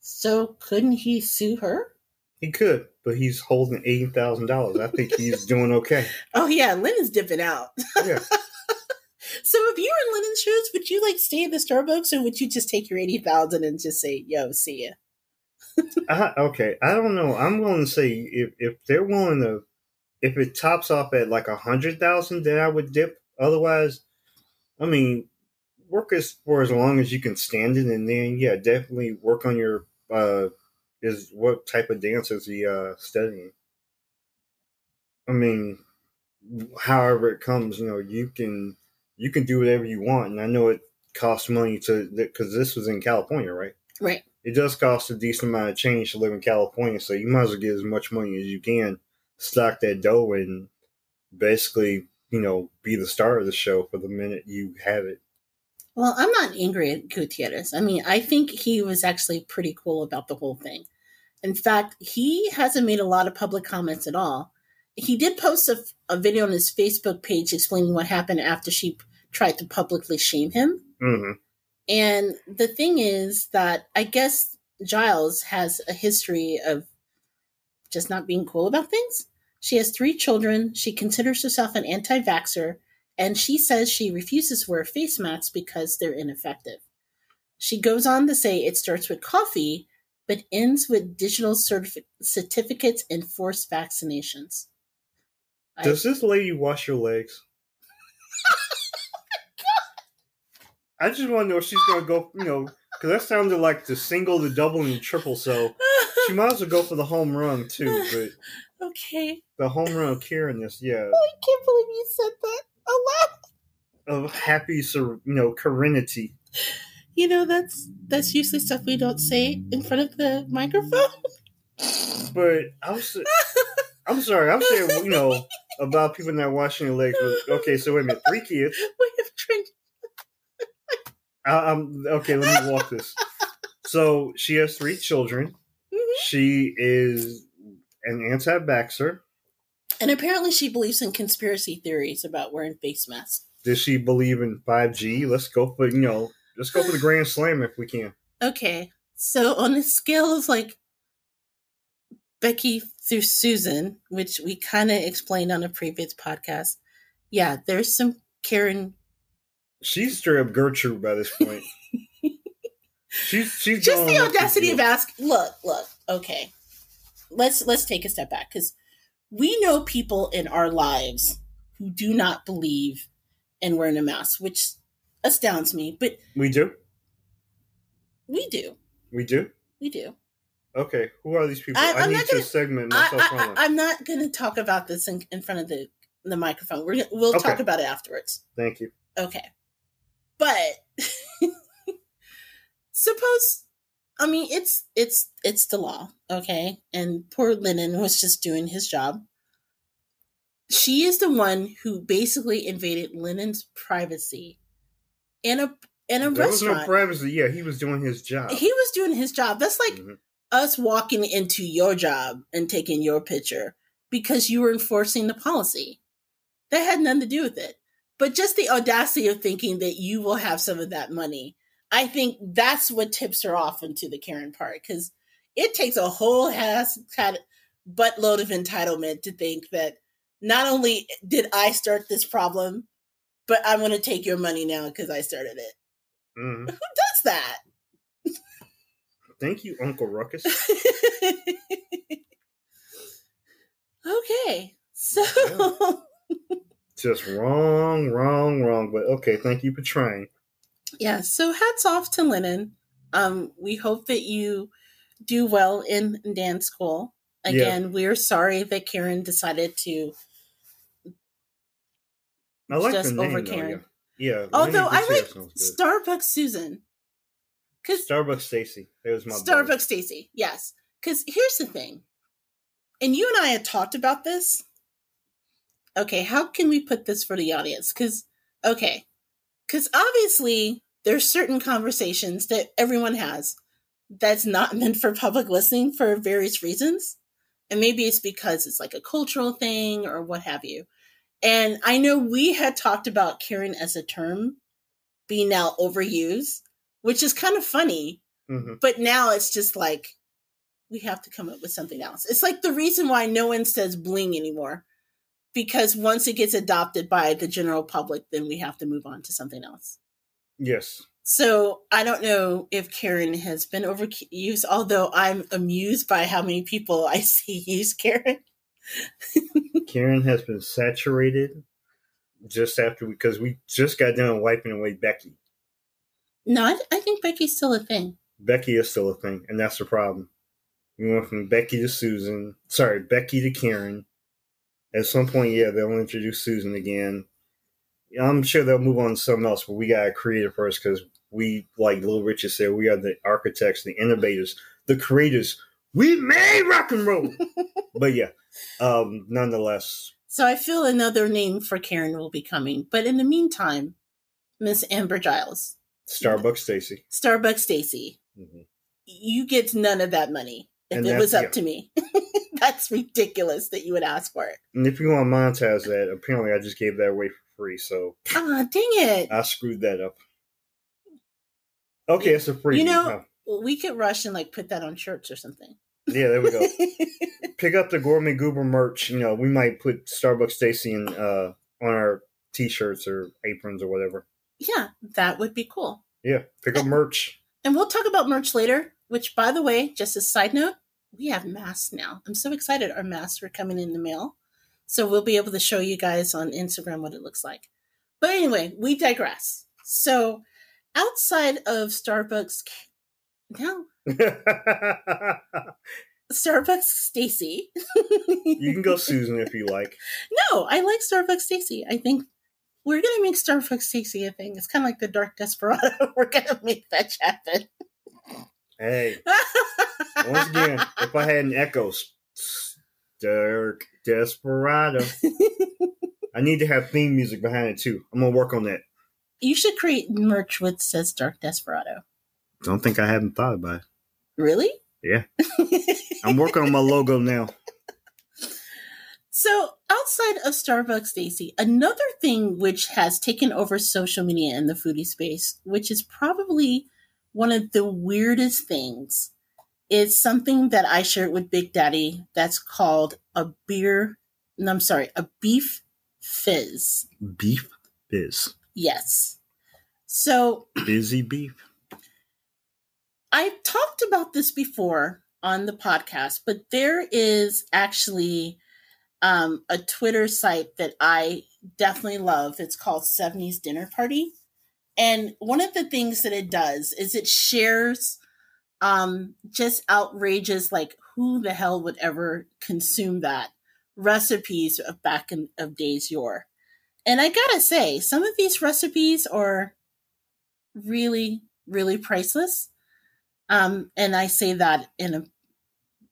Speaker 1: So couldn't he sue her?
Speaker 2: He could, but he's holding eighty thousand dollars. I think he's doing okay.
Speaker 1: Oh yeah, Lennon's dipping out.
Speaker 2: Yeah.
Speaker 1: So if you were in Lennon's shoes, would you like stay at the Starbucks or would you just take your eighty thousand and just say, "Yo, see ya"?
Speaker 2: I, okay, I don't know. I'm willing to say if if they're willing to, if it tops off at like a hundred thousand, then I would dip. Otherwise, I mean, work as for as long as you can stand it, and then yeah, definitely work on your uh is what type of dance is he uh studying. I mean, however it comes, you know, you can you can do whatever you want. And I know it costs money to because this was in California, right?
Speaker 1: Right.
Speaker 2: It does cost a decent amount of change to live in California, so you might as well get as much money as you can, stock that dough, and basically, you know, be the star of the show for the minute you have it.
Speaker 1: Well, I'm not angry at Gutierrez. I mean, I think he was actually pretty cool about the whole thing. In fact, he hasn't made a lot of public comments at all. He did post a, a video on his Facebook page explaining what happened after she tried to publicly shame him.
Speaker 2: hmm
Speaker 1: And the thing is that I guess Giles has a history of just not being cool about things. She has three children. She considers herself an anti vaxxer, and she says she refuses to wear face masks because they're ineffective. She goes on to say it starts with coffee, but ends with digital certifi- certificates and forced vaccinations. I-
Speaker 2: Does this lady wash your legs? I just want to know if she's going to go, you know, because that sounded like the single, the double, and the triple. So she might as well go for the home run too. But
Speaker 1: okay.
Speaker 2: the home run of Karen is, yeah, Oh,
Speaker 1: I can't believe you said that aloud.
Speaker 2: of happy, you know, serenity.
Speaker 1: You know, that's that's usually stuff we don't say in front of the microphone.
Speaker 2: But I'm, s- I'm sorry, I'm saying, you know, about people not washing their legs. Okay, so wait a minute, three kids.
Speaker 1: we have trained.
Speaker 2: I, I'm okay. Let me walk this. So she has three children.
Speaker 1: Mhm.
Speaker 2: She is an anti-vaxxer.
Speaker 1: And apparently, she believes in conspiracy theories about wearing face masks.
Speaker 2: Does she believe in 5G? Let's go for you know. Let's go for the grand slam if we can.
Speaker 1: Okay, so on a scale of like Becky through Susan, which we kind of explained on a previous podcast, yeah, there's some Karen.
Speaker 2: She's straight up Gertrude by this point. she's she's
Speaker 1: Just the audacity of asking. Look, look. Okay, let's let's take a step back because we know people in our lives who do not believe in wearing a mask, which astounds me. But
Speaker 2: We do.
Speaker 1: we do,
Speaker 2: We do.
Speaker 1: we do.
Speaker 2: Okay, who are these people?
Speaker 1: I-
Speaker 2: I, need
Speaker 1: not
Speaker 2: to
Speaker 1: gonna-
Speaker 2: segment myself
Speaker 1: I,
Speaker 2: on.
Speaker 1: I, I'm not going to talk about this in, in front of the the microphone. We're, we'll
Speaker 2: Okay.
Speaker 1: talk about it afterwards.
Speaker 2: Thank you.
Speaker 1: Okay, but suppose I mean it's it's it's the law, okay? And poor Lennon was just doing his job. She is the one who basically invaded Lennon's privacy in a in a
Speaker 2: There was no privacy. Yeah, he was doing his job.
Speaker 1: he was doing his job. That's like
Speaker 2: Mhm.
Speaker 1: us walking into your job and taking your picture because you were enforcing the policy. That had nothing to do with it. But just the audacity of thinking that you will have some of that money, I think that's what tips her off into the Karen part because it takes a whole ass buttload of entitlement to think that not only did I start this problem, but I'm going to take your money now because I started it.
Speaker 2: Mhm.
Speaker 1: Who does that?
Speaker 2: Thank you, Uncle Ruckus.
Speaker 1: okay. So
Speaker 2: Just wrong, wrong, wrong. But okay, thank you for trying.
Speaker 1: yeah, so hats off to Lennon. Um, we hope that you do well in dance school.
Speaker 2: Yeah.
Speaker 1: Again, we're sorry that Karen decided to
Speaker 2: I like
Speaker 1: just
Speaker 2: the name
Speaker 1: over
Speaker 2: though,
Speaker 1: Karen.
Speaker 2: Yeah. yeah
Speaker 1: Although I like
Speaker 2: Gutierrez sounds good.
Speaker 1: Starbucks Susan. Cause
Speaker 2: Starbucks Stacy. It was my.
Speaker 1: Starbucks Stacy, yes. Because here's the thing, and you and I had talked about this. Okay, how can we put this for the audience? Because okay, because obviously there's certain conversations that everyone has that's not meant for public listening for various reasons, and maybe it's because it's like a cultural thing or what have you. And I know we had talked about Karen as a term being now overused, which is kind of funny
Speaker 2: Mhm.
Speaker 1: but now it's just like we have to come up with something else. It's like the reason why no one says bling anymore. Because once it gets adopted by the general public, then we have to move on to something else.
Speaker 2: Yes.
Speaker 1: So I don't know if Karen has been overused, although I'm amused by how many people I see use Karen.
Speaker 2: Karen has been saturated just after because we just got done wiping away Becky.
Speaker 1: No, I, I think Becky's still a thing.
Speaker 2: Becky is still a thing, and that's the problem. We went from Becky to Susan. Sorry, Becky to Karen. At some point, yeah, they'll introduce Susan again. I'm sure they'll move on to something else, but we got to create it first because we, like Little Richard said, we are the architects, the innovators, the creators. We made rock and roll. but yeah, um, nonetheless.
Speaker 1: So I feel another name for Karen will be coming. But in the meantime, Miss Amber Giles,
Speaker 2: Starbucks Stacy.
Speaker 1: Starbucks Stacy,
Speaker 2: hmm
Speaker 1: you get none of that money if
Speaker 2: And
Speaker 1: it was up
Speaker 2: yeah.
Speaker 1: to me. That's ridiculous that you would ask for it.
Speaker 2: And if you want to monetize that, apparently I just gave that away for free, so
Speaker 1: Ah, dang it.
Speaker 2: I screwed that up. Okay, it's a free.
Speaker 1: You know- we could rush and like put that on shirts or something.
Speaker 2: yeah, there we go. Pick up the Gourmet Goober merch. You know, we might put Starbucks Stacy in uh, on our t-shirts or aprons or whatever.
Speaker 1: yeah, that would be cool.
Speaker 2: Yeah, pick up merch.
Speaker 1: And we'll talk about merch later, which, by the way, just a side note, we have masks now. I'm so excited. Our masks are coming in the mail. So we'll be able to show you guys on Instagram what it looks like. But anyway, we digress. So outside of Starbucks, now Starbucks Stacy.
Speaker 2: you can go Susan if you like.
Speaker 1: no, I like Starbucks Stacy. I think we're gonna make Starbucks Stacy a thing. It's kind of like the Dark Desperado. we're gonna make that happen.
Speaker 2: Hey, once again, if I had an echo, Dark Desperado. I need to have theme music behind it too. I'm gonna work on that.
Speaker 1: you should create merch with says Dark Desperado.
Speaker 2: Don't think I haven't thought about it.
Speaker 1: Really?
Speaker 2: Yeah. I'm working on my logo now.
Speaker 1: so outside of Starbucks, Stacy, another thing which has taken over social media and the foodie space, which is probably one of the weirdest things, is something that I shared with Big Daddy that's called a beer. No, I'm sorry, a beef fizz.
Speaker 2: Beef fizz.
Speaker 1: Yes. So
Speaker 2: Busy beef.
Speaker 1: I talked about this before on the podcast, but there is actually um, a Twitter site that I definitely love. It's called 70s Dinner Party. And one of the things that it does is it shares um, just outrageous, like who the hell would ever consume that recipes of back in of days yore. And I gotta say, some of these recipes are really, really priceless. Um, and I say that in a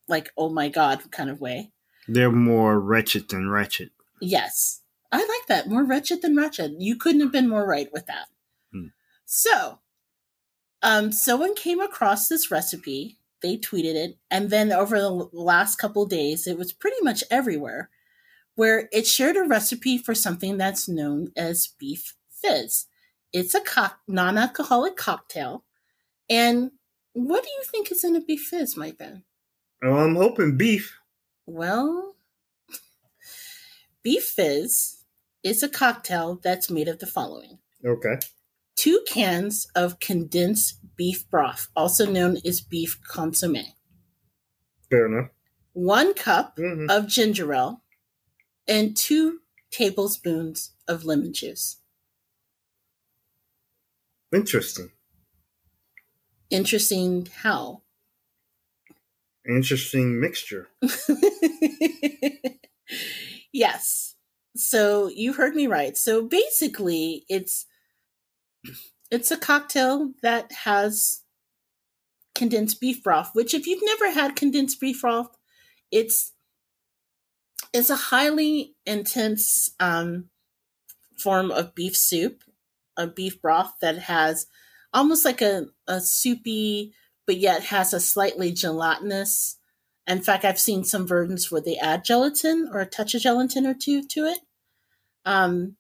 Speaker 1: like, oh my god kind of way.
Speaker 2: They're more wretched than wretched.
Speaker 1: Yes. I like that. More wretched than wretched. You couldn't have been more right with that.
Speaker 2: Hmm.
Speaker 1: So, um, someone came across this recipe. They tweeted it, and then over the last couple days, it was pretty much everywhere, where it shared a recipe for something that's known as beef fizz. It's a co- non-alcoholic cocktail, and what do you think is in a beef fizz, my friend?
Speaker 2: Oh, I'm hoping beef.
Speaker 1: Well, Beef Fizz is a cocktail that's made of the following
Speaker 2: Okay.
Speaker 1: Two cans of condensed beef broth, also known as beef consomme,
Speaker 2: Fair enough.
Speaker 1: one cup
Speaker 2: hmm
Speaker 1: of ginger ale, and two tablespoons of lemon juice.
Speaker 2: Interesting.
Speaker 1: Interesting how.
Speaker 2: Interesting mixture.
Speaker 1: yes. So you heard me right. So basically, it's it's a cocktail that has condensed beef broth. Which, if you've never had condensed beef broth, it's it's a highly intense um, form of beef soup, a beef broth that has almost like a, a soupy, but yet has a slightly gelatinous in fact, I've seen some versions where they add gelatin or a touch of gelatin or two to it. Um,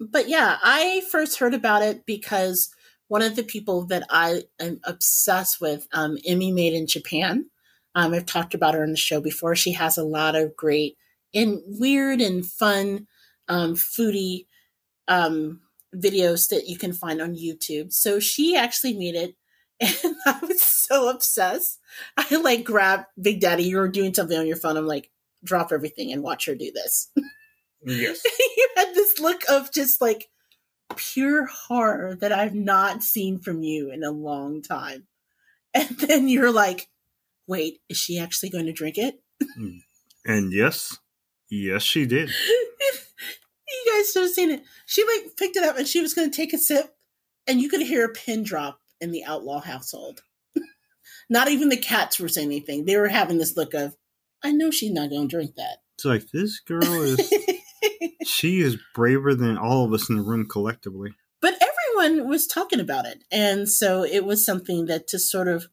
Speaker 1: but yeah, I first heard about it because one of the people that I am obsessed with, um, Emmy Made in Japan. Um, I've talked about her on the show before. She has a lot of great and weird and fun um, foodie um, videos that you can find on YouTube. So she actually made it, and I was so obsessed. I like grabbed Big Daddy. You were doing something on your phone. I'm like, drop everything and watch her do this.
Speaker 2: Yes.
Speaker 1: you had this look of just like pure horror that I've not seen from you in a long time. And then you're like, wait, is she actually going to drink it? Hmm.
Speaker 2: And yes, yes, she did.
Speaker 1: You guys should have seen it. She like picked it up and she was going to take a sip, and you could hear a pin drop in the outlaw household. not even the cats were saying anything. They were having this look of, I know she's not going to drink that.
Speaker 2: It's like this girl is. She is braver than all of us in the room collectively.
Speaker 1: but everyone was talking about it. And so it was something that just sort of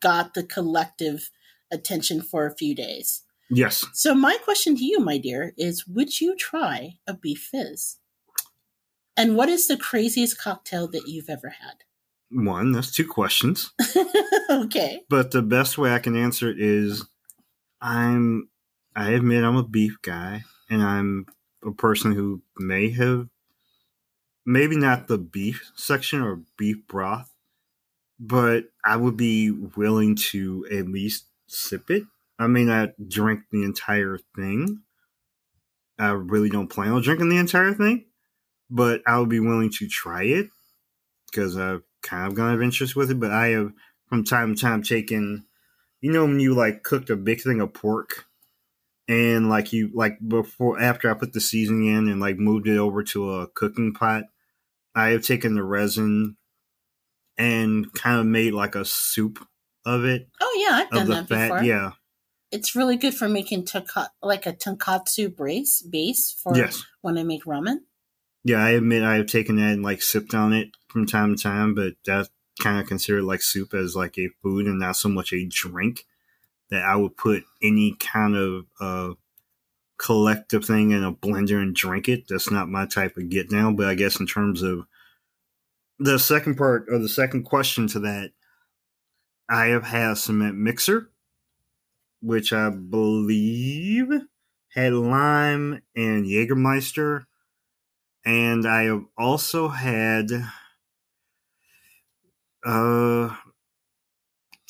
Speaker 1: got the collective attention for a few days.
Speaker 2: Yes.
Speaker 1: So my question to you, my dear, is would you try a beef fizz? And what is the craziest cocktail that you've ever had?
Speaker 2: One, that's two questions.
Speaker 1: okay.
Speaker 2: But the best way I can answer it is I'm I admit I'm a beef guy and I'm a person who may have maybe not the beef section or beef broth, but I would be willing to at least sip it. I may not drink the entire thing. I really don't plan on drinking the entire thing, but I would be willing to try it because I've kind of gone interest with it. But I have from time to time taken, you know, when you like cooked a big thing of pork and like you like before after I put the seasoning in and like moved it over to a cooking pot, I have taken the resin and kind of made like a soup of it
Speaker 1: Oh yeah, I've done that
Speaker 2: fat.
Speaker 1: before.
Speaker 2: Yeah.
Speaker 1: It's really good for making tonka- like a tonkatsu base base for
Speaker 2: Yes.
Speaker 1: when I make ramen.
Speaker 2: Yeah, I admit I have taken that and like sipped on it from time to time, but that's kind of considered like soup as like a food and not so much a drink that I would put any kind of uh, collective thing in a blender and drink it. That's not my type of get down. But I guess in terms of the second part or the second question to that, I have had cement mixer, which I believe had lime and Jägermeister and I have also had uh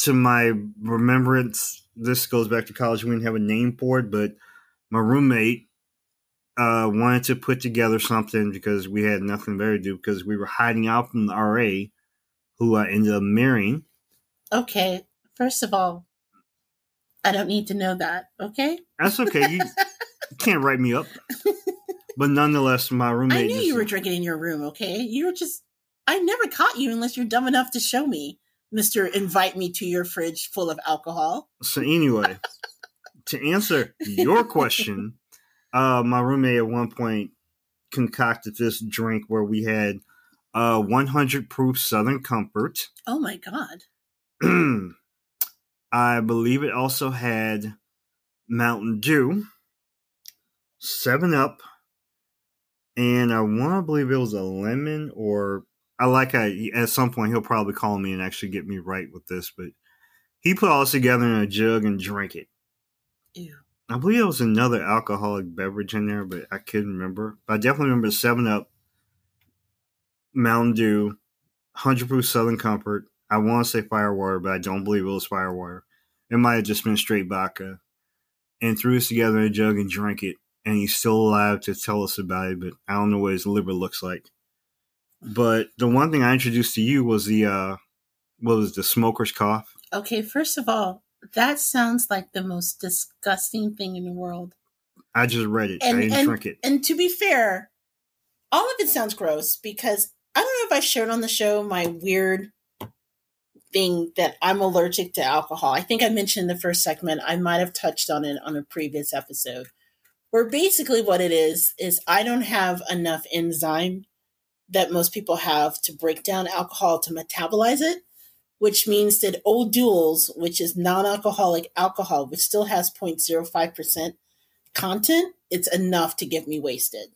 Speaker 2: to my remembrance this goes back to college we didn't have a name for it but my roommate uh wanted to put together something because we had nothing better to do because we were hiding out from the RA who I ended up marrying
Speaker 1: Okay, first of all, I don't need to know that. Okay,
Speaker 2: that's okay you, can't write me up but nonetheless my roommate
Speaker 1: I knew
Speaker 2: just-
Speaker 1: you were drinking in your room. Okay, you were just. I never caught you unless you're dumb enough to show me, Mister. Invite me to your fridge full of alcohol.
Speaker 2: So anyway, to answer your question, uh, my roommate at one point concocted this drink where we had uh 100 proof Southern Comfort.
Speaker 1: Oh my god!
Speaker 2: I believe it also had Mountain Dew, Seven Up, and I want to believe it was a lemon or I like I at some point he'll probably call me and actually get me right with this, but he put all this together in a jug and drank it.
Speaker 1: Ew.
Speaker 2: I believe there was another alcoholic beverage in there, but I couldn't remember. But I definitely remember Seven Up, Mountain Dew, Hundred Proof Southern Comfort. I want to say Firewater, but I don't believe it was Firewater. It might have just been straight vodka. And threw this together in a jug and drank it. And he's still alive to tell us about it, but I don't know what his liver looks like. But the one thing I introduced to you was the uh what was the smoker's cough.
Speaker 1: Okay, first of all, that sounds like the most disgusting thing in the world.
Speaker 2: I just read it.
Speaker 1: And-
Speaker 2: I didn't
Speaker 1: and-
Speaker 2: drink it.
Speaker 1: And to be fair, all of it sounds gross because I don't know if I've shared on the show my weird thing that I'm allergic to alcohol. I think I mentioned in the first segment, I might have touched on it on a previous episode. Where basically what it is, is I don't have enough enzyme that most people have to break down alcohol to metabolize it, which means that O'Doul's, which is non alcoholic alcohol, which still has 0.05% content, it's enough to get me wasted.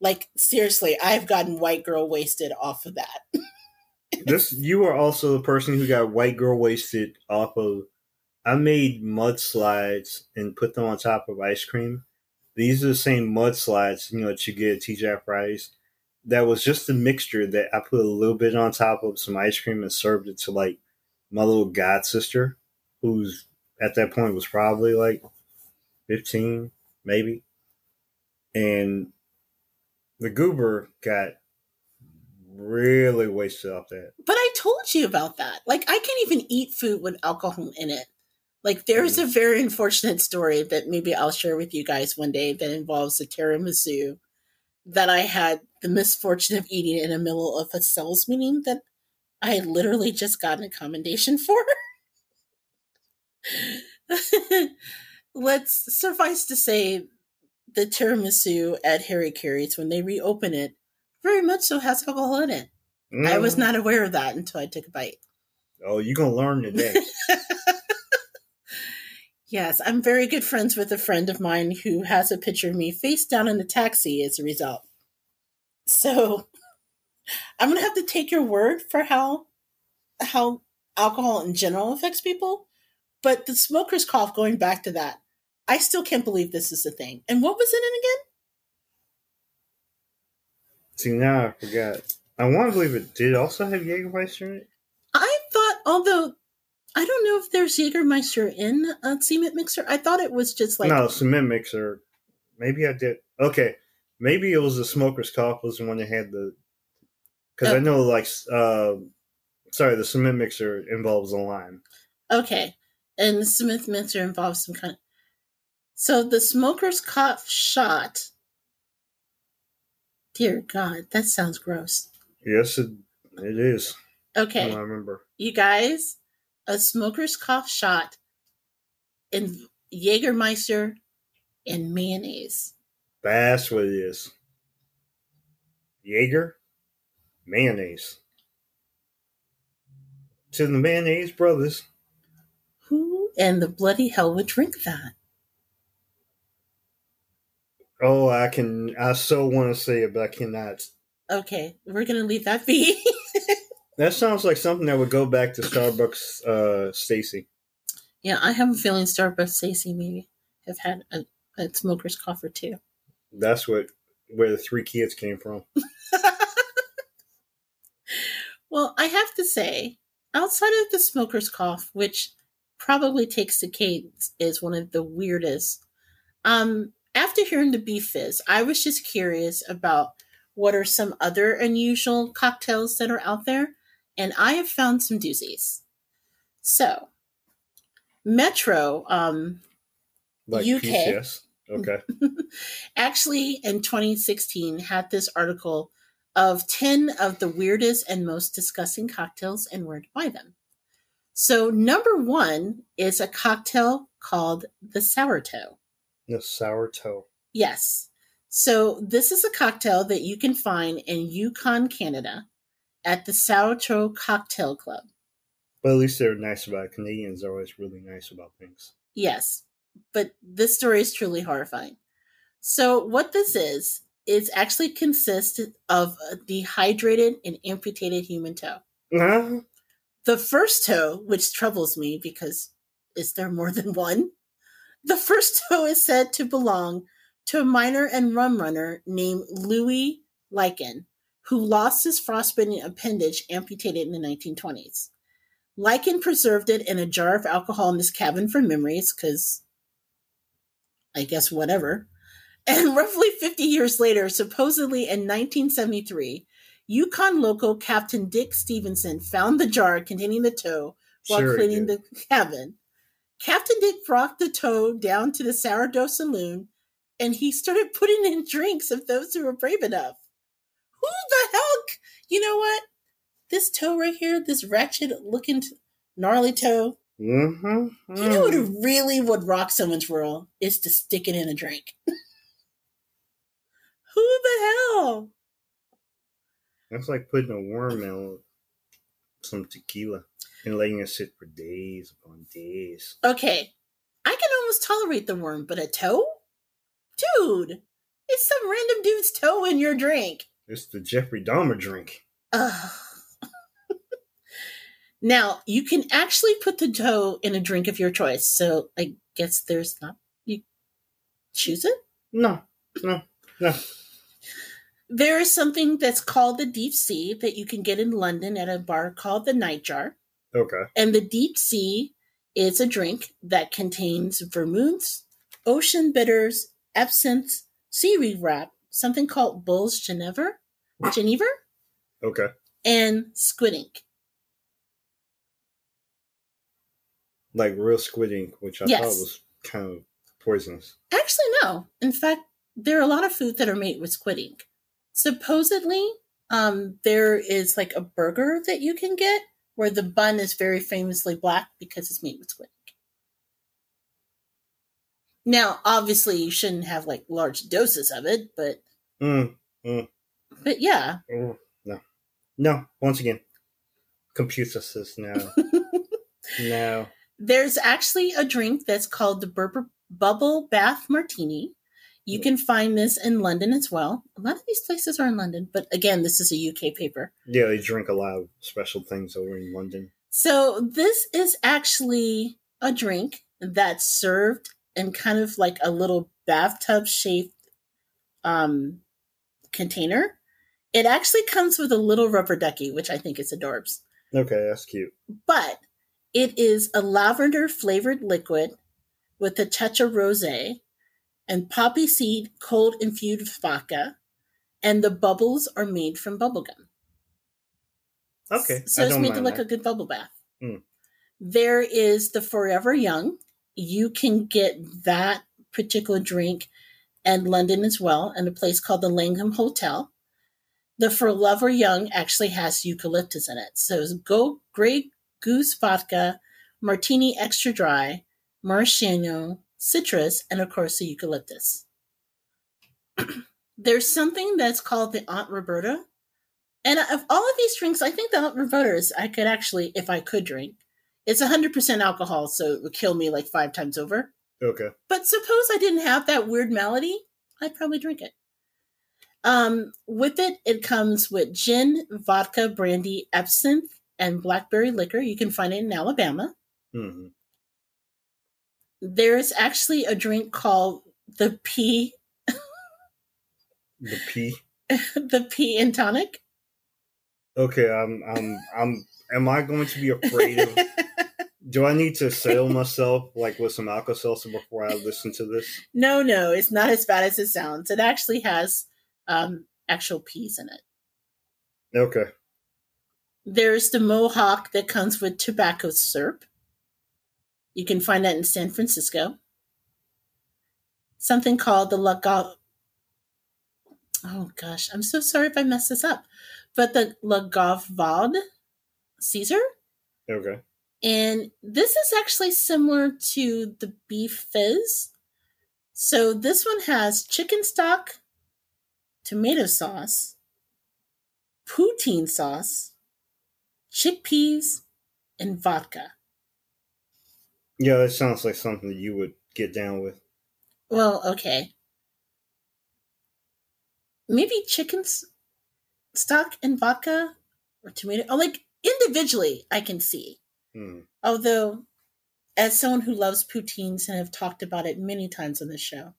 Speaker 1: Like seriously, I've gotten white girl wasted off of that.
Speaker 2: this you are also the person who got white girl wasted off of I made mudslides and put them on top of ice cream. These are the same mudslides, you know, that you get at TGI Fridays. That was just a mixture that I put a little bit on top of some ice cream and served it to like my little god sister, who's at that point was probably like fifteen, maybe. And the goober got really wasted off that.
Speaker 1: But I told you about that. Like I can't even eat food with alcohol in it. Like there's a mm. very unfortunate story that maybe I'll share with you guys one day that involves a tiramisu that I had the misfortune of eating in the middle of a sales meeting that I had literally just gotten a commendation for. Let's suffice to say the tiramisu at Harry Caray's when they reopen it very much so has alcohol in it. I was
Speaker 2: Mm.
Speaker 1: not aware of that until I took a bite.
Speaker 2: Oh, you're gonna learn today.
Speaker 1: Yes, I'm very good friends with a friend of mine who has a picture of me face down in a taxi as a result. So I'm gonna have to take your word for how how alcohol in general affects people. But the smoker's cough, going back to that, I still can't believe this is a thing. And what was in it again?
Speaker 2: See now I forgot. I want to believe it did also have Jägermeister in it.
Speaker 1: I thought, although I don't know if there's Jägermeister in a cement mixer, I thought it was just like
Speaker 2: no, cement mixer. Maybe I did. Okay, maybe it was the smoker's cough was the one that had the. Because I
Speaker 1: Oh.
Speaker 2: know, like, uh, sorry, the cement mixer involves a lime.
Speaker 1: Okay. And the cement mixer involves some kind of. So the smoker's cough shot. Dear God, that sounds gross.
Speaker 2: Yes, it, it is.
Speaker 1: Okay,
Speaker 2: I remember.
Speaker 1: you guys, a smoker's cough shot and Jägermeister and mayonnaise.
Speaker 2: That's what it is. Jaeger, mayonnaise. To the mayonnaise brothers.
Speaker 1: Who and the bloody hell would drink that?
Speaker 2: Oh, I can. I so want to say it, but I cannot.
Speaker 1: Okay, we're gonna leave that be.
Speaker 2: That sounds like something that would go back to Starbucks, uh, Stacy.
Speaker 1: yeah, I have a feeling Starbucks Stacy maybe have had a, a smoker's cough or two.
Speaker 2: That's what where the three kids came from.
Speaker 1: Well, I have to say, outside of the smoker's cough, which probably takes the cake is one of the weirdest. Um, after hearing the beef fizz, I was just curious about what are some other unusual cocktails that are out there, and I have found some doozies. So, Metro, um,
Speaker 2: Like
Speaker 1: UK.
Speaker 2: PCS. Okay.
Speaker 1: actually in 2016 had this article of 10 of the weirdest and most disgusting cocktails and where to buy them. So, number one is a cocktail called the Sour Toe.
Speaker 2: The sour toe.
Speaker 1: Yes. So, this is a cocktail that you can find in Yukon, Canada at the Sour Cocktail Club.
Speaker 2: But at least they're nice about it. Canadians are always really nice about things.
Speaker 1: Yes, but this story is truly horrifying. So, what this is, is actually consists of a dehydrated and amputated human toe.
Speaker 2: Uh,
Speaker 1: The first toe, which troubles me because is there more than one? The first toe is said to belong to a miner and rum runner named Louis Liken, who lost his frostbitten appendage amputated in the 1920s. Liken preserved it in a jar of alcohol in his cabin for memories, because I guess whatever. And roughly 50 years later, supposedly in 1973, Yukon local Captain Dick Stevenson found the jar containing the toe while
Speaker 2: sure.
Speaker 1: cleaning the cabin. Captain Dick brought the toe down to the sourdough saloon and he started putting in drinks of those who were brave enough. Who the hell? You know what? This toe right here, this wretched looking t- gnarly toe,
Speaker 2: Mhm,
Speaker 1: you know what really would rock someone's world is to stick it in a drink. Who the hell?
Speaker 2: That's like putting a worm in some tequila and letting it sit for days upon days.
Speaker 1: Okay, I can almost tolerate the worm, but a toe? Dude, it's some random dude's toe in your drink.
Speaker 2: It's the Jeffrey Dahmer drink.
Speaker 1: Now, you can actually put the toe in a drink of your choice. So I guess there's not. You choose it?
Speaker 2: No, no, no.
Speaker 1: There is something that's called the deep sea that you can get in London at a bar called the Nightjar.
Speaker 2: Okay.
Speaker 1: And the deep sea is a drink that contains vermouths, ocean bitters, absinthe, seaweed wrap, something called Bols Geneva, Geneva,
Speaker 2: Okay.
Speaker 1: and squid ink.
Speaker 2: Like real squid ink, which I
Speaker 1: Yes.
Speaker 2: thought was kind of poisonous.
Speaker 1: Actually, no. In fact, there are a lot of foods that are made with squid ink. Supposedly, um, there is like a burger that you can get where the bun is very famously black because it's made with squid. Now, obviously, you shouldn't have like large doses of it, but
Speaker 2: Mm, mm,
Speaker 1: but yeah,
Speaker 2: mm, no. No, once again, computer says no. no.
Speaker 1: There's actually a drink that's called the Bur- Bubble Bath Martini. You can find this in London as well. A lot of these places are in London, but again, this is a UK paper.
Speaker 2: Yeah, they drink a lot of special things over in London.
Speaker 1: So, this is actually a drink that's served in kind of like a little bathtub shaped um, container. It actually comes with a little rubber ducky, which I think is adorbs.
Speaker 2: Okay, that's cute.
Speaker 1: but it is a lavender flavored liquid with a touch of rose and poppy seed cold infused vodka, and the bubbles are made from bubblegum.
Speaker 2: Okay,
Speaker 1: So it's made to
Speaker 2: look
Speaker 1: like
Speaker 2: that.
Speaker 1: a good bubble bath.
Speaker 2: Mm.
Speaker 1: There is the Forever Young. You can get that particular drink in London as well, in a place called the Langham Hotel. The Forever Young actually has eucalyptus in it. So it's Go Grey Goose Vodka, Martini Extra Dry, Maraschino, citrus, and of course the eucalyptus. There's something that's called the Aunt Roberta. And of all of these drinks, I think the Aunt Roberta is I could actually, if I could drink. It's 100% alcohol, so it would kill me like five times over.
Speaker 2: Okay.
Speaker 1: But suppose I didn't have that weird malady, I'd probably drink it. Um, with it, it comes with gin, vodka, brandy, absinthe, and blackberry liquor. You can find it in Alabama.
Speaker 2: hmm
Speaker 1: There's actually a drink called the pea,
Speaker 2: The pea.
Speaker 1: the pea and tonic.
Speaker 2: Okay, I'm, I'm, I'm. Am I going to be afraid of? Do I need to settle myself like with some alka seltzer before I listen to this?
Speaker 1: no, no, it's not as bad as it sounds. It actually has um, actual peas in it.
Speaker 2: Okay.
Speaker 1: There's the Mohawk that comes with tobacco syrup. You can find that in San Francisco. Something called the Lagavard. Oh gosh, I'm so sorry if I messed this up. But the Lagavard Caesar.
Speaker 2: Okay.
Speaker 1: And this is actually similar to the beef fizz. So this one has chicken stock, tomato sauce, poutine sauce, chickpeas, and vodka.
Speaker 2: Yeah, that sounds like something that you would get down with.
Speaker 1: Well, okay. Maybe chicken stock and vodka or tomato. Oh, like individually, I can see.
Speaker 2: Hmm.
Speaker 1: Although, as someone who loves poutines and have talked about it many times on the show,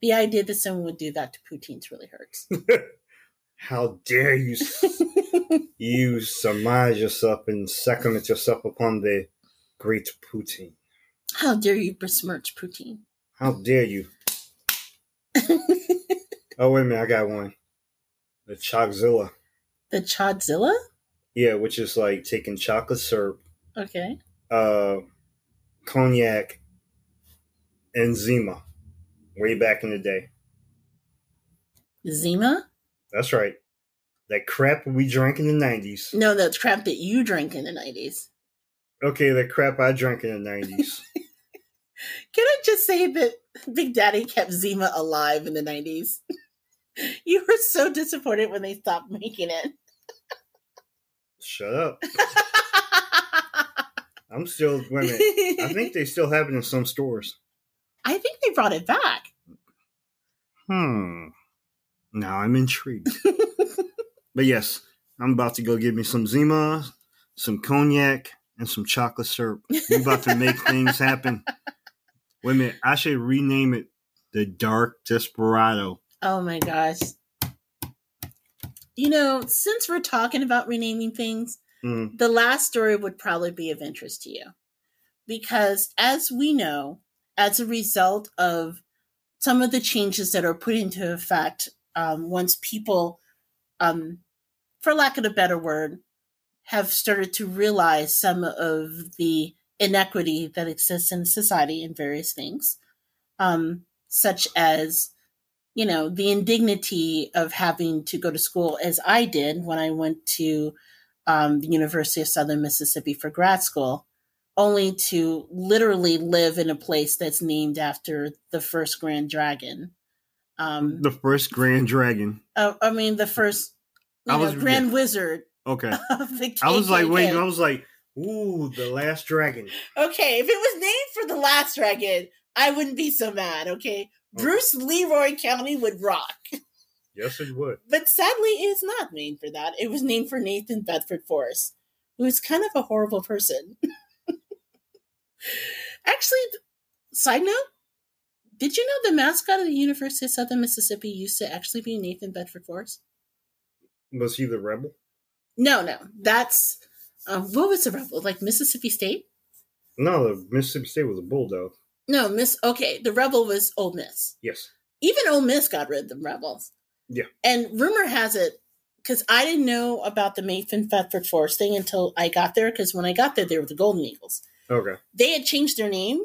Speaker 1: the idea that someone would do that to poutines really hurts.
Speaker 2: How dare you? you surmise yourself and sacrament yourself upon the great poutine.
Speaker 1: How dare you besmirch poutine?
Speaker 2: How dare you? Oh wait a minute, I got one. The Choczilla.
Speaker 1: the Chodzilla?
Speaker 2: Yeah, which is like taking chocolate syrup,
Speaker 1: Okay.
Speaker 2: uh, cognac, and Zima. Way back in the day.
Speaker 1: Zima?
Speaker 2: That's right. That crap we drank in the nineties.
Speaker 1: No, that's crap that you drank in the 90s.
Speaker 2: Okay, that crap I drank in the nineties.
Speaker 1: Can I just say that Big Daddy kept Zima alive in the 90s? you were so disappointed when they stopped making it.
Speaker 2: Shut up. I'm still minute. I think they still have it in some stores.
Speaker 1: I think they brought it back.
Speaker 2: Hmm. Now I'm intrigued. but yes, I'm about to go get me some Zima, some cognac, and some chocolate syrup. We're about to make things happen. Wait a minute. I should rename it the Dark Desperado.
Speaker 1: Oh my gosh. You know, since we're talking about renaming things,
Speaker 2: Mm,
Speaker 1: the last story would probably be of interest to you. Because as we know, as a result of some of the changes that are put into effect, um, once people, um, for lack of a better word, have started to realize some of the inequity that exists in society in various things, um, such as you know, the indignity of having to go to school as I did when I went to um, the University of Southern Mississippi for grad school, only to literally live in a place that's named after the first Grand Dragon. Um,
Speaker 2: the first Grand Dragon.
Speaker 1: uh, I mean, the first
Speaker 2: I
Speaker 1: know,
Speaker 2: was-
Speaker 1: Grand Wizard
Speaker 2: Okay.
Speaker 1: of the
Speaker 2: I was like, wait, I was like, ooh, the last dragon.
Speaker 1: Okay, if it was named for the last dragon, I wouldn't be so mad. Okay,
Speaker 2: Okay.
Speaker 1: Bruce Leroy County would rock.
Speaker 2: Yes, it would.
Speaker 1: But sadly, it's not named for that. It was named for Nathan Bedford Forrest, who is kind of a horrible person. Actually, side note, did you know the mascot of the University of Southern Mississippi used to actually be Nathan Bedford Forrest?
Speaker 2: Was he the rebel?
Speaker 1: No, no, that's uh, what was the rebel? Like Mississippi State?
Speaker 2: No, the Mississippi State was a bulldog.
Speaker 1: No, Miss. Okay, the rebel was Ole Miss.
Speaker 2: Yes.
Speaker 1: even Ole Miss got rid of the rebels.
Speaker 2: Yeah.
Speaker 1: And rumor has it, because I didn't know about the Nathan Bedford Forrest thing until I got there, because when I got there, they were the Golden Eagles.
Speaker 2: Okay.
Speaker 1: They had changed their name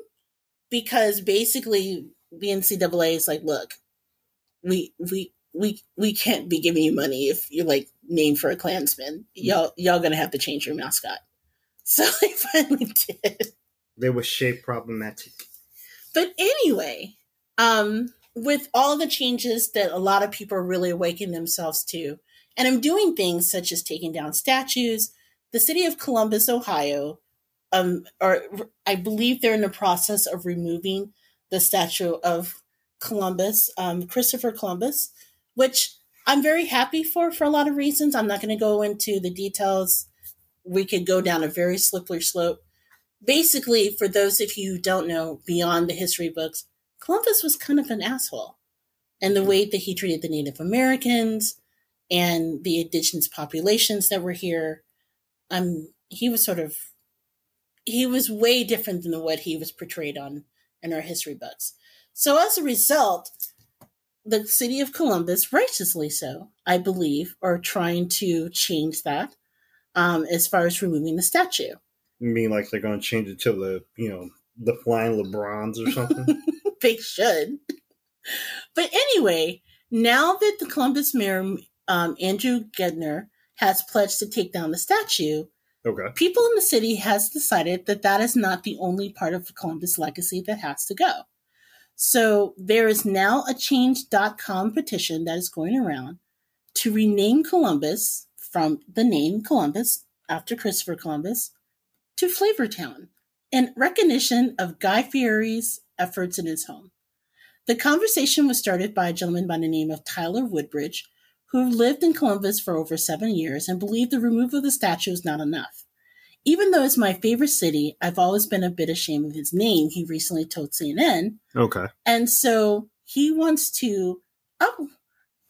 Speaker 1: because basically the NCAA is like, look, we we we we can't be giving you money if you're like named for a Klansman. Y'all y'all gonna have to change your mascot. So they finally did.
Speaker 2: They were shape problematic.
Speaker 1: But anyway, um, with all the changes that a lot of people are really awakening themselves to, and I'm doing things such as taking down statues, the city of Columbus, Ohio, um, or I believe they're in the process of removing the statue of Columbus, um, Christopher Columbus, which I'm very happy for for a lot of reasons. I'm not going to go into the details. We could go down a very slippery slope basically, for those of you who don't know, beyond the history books, Columbus was kind of an asshole. And the way that he treated the Native Americans and the indigenous populations that were here, um, he was sort of, he was way different than what he was portrayed on in our history books. So as a result, the city of Columbus, righteously so, I believe, are trying to change that um, as far as removing the statue.
Speaker 2: You mean like they're going to change it to the, you know, the flying LeBrons or something?
Speaker 1: they should. But anyway, now that the Columbus mayor, um, Andrew Ginther, has pledged to take down the statue,
Speaker 2: okay.
Speaker 1: people in the city has decided that that is not the only part of Columbus legacy that has to go. So there is now a change.com petition that is going around to rename Columbus from the name Columbus after Christopher Columbus to Flavortown in recognition of Guy Fieri's efforts in his home. The conversation was started by a gentleman by the name of Tyler Woodbridge, who lived in Columbus for over seven years and believed the removal of the statue is not enough. Even though it's my favorite city, I've always been a bit ashamed of his name, he recently told CNN.
Speaker 2: Okay.
Speaker 1: And so he wants to up,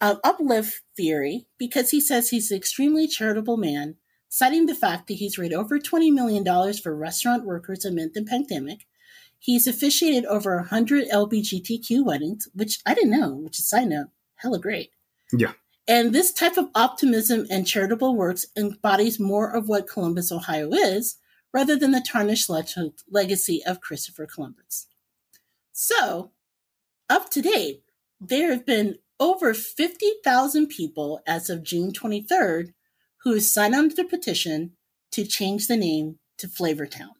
Speaker 1: uh, uplift Fieri because he says he's an extremely charitable man, citing the fact that he's raised over $20 million for restaurant workers amid the pandemic. He's officiated over 100 LBGTQ weddings, which I didn't know, which is side note, hella great.
Speaker 2: Yeah.
Speaker 1: And this type of optimism and charitable works embodies more of what Columbus, Ohio is, rather than the tarnished leg- legacy of Christopher Columbus. So, up to date, there have been over 50,000 people as of June 23rd who have signed on to the petition to change the name to Flavortown.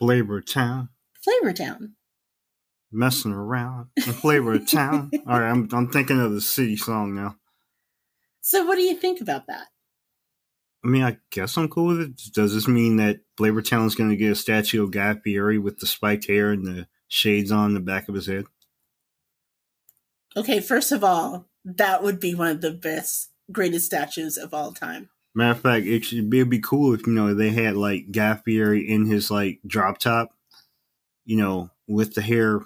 Speaker 2: Flavor Town.
Speaker 1: Flavortown.
Speaker 2: Messing around. in Flavor Town. All right, I'm, I'm thinking of the city song now.
Speaker 1: So, what do you think about that?
Speaker 2: I mean, I guess I'm cool with it. Does this mean that Flavor Town is going to get a statue of Guy Fieri with the spiked hair and the shades on the back of his head?
Speaker 1: Okay, first of all, that would be one of the best, greatest statues of all time.
Speaker 2: Matter of fact, it should be, it'd be cool if you know they had like Guy Fieri in his like drop top, you know, with the hair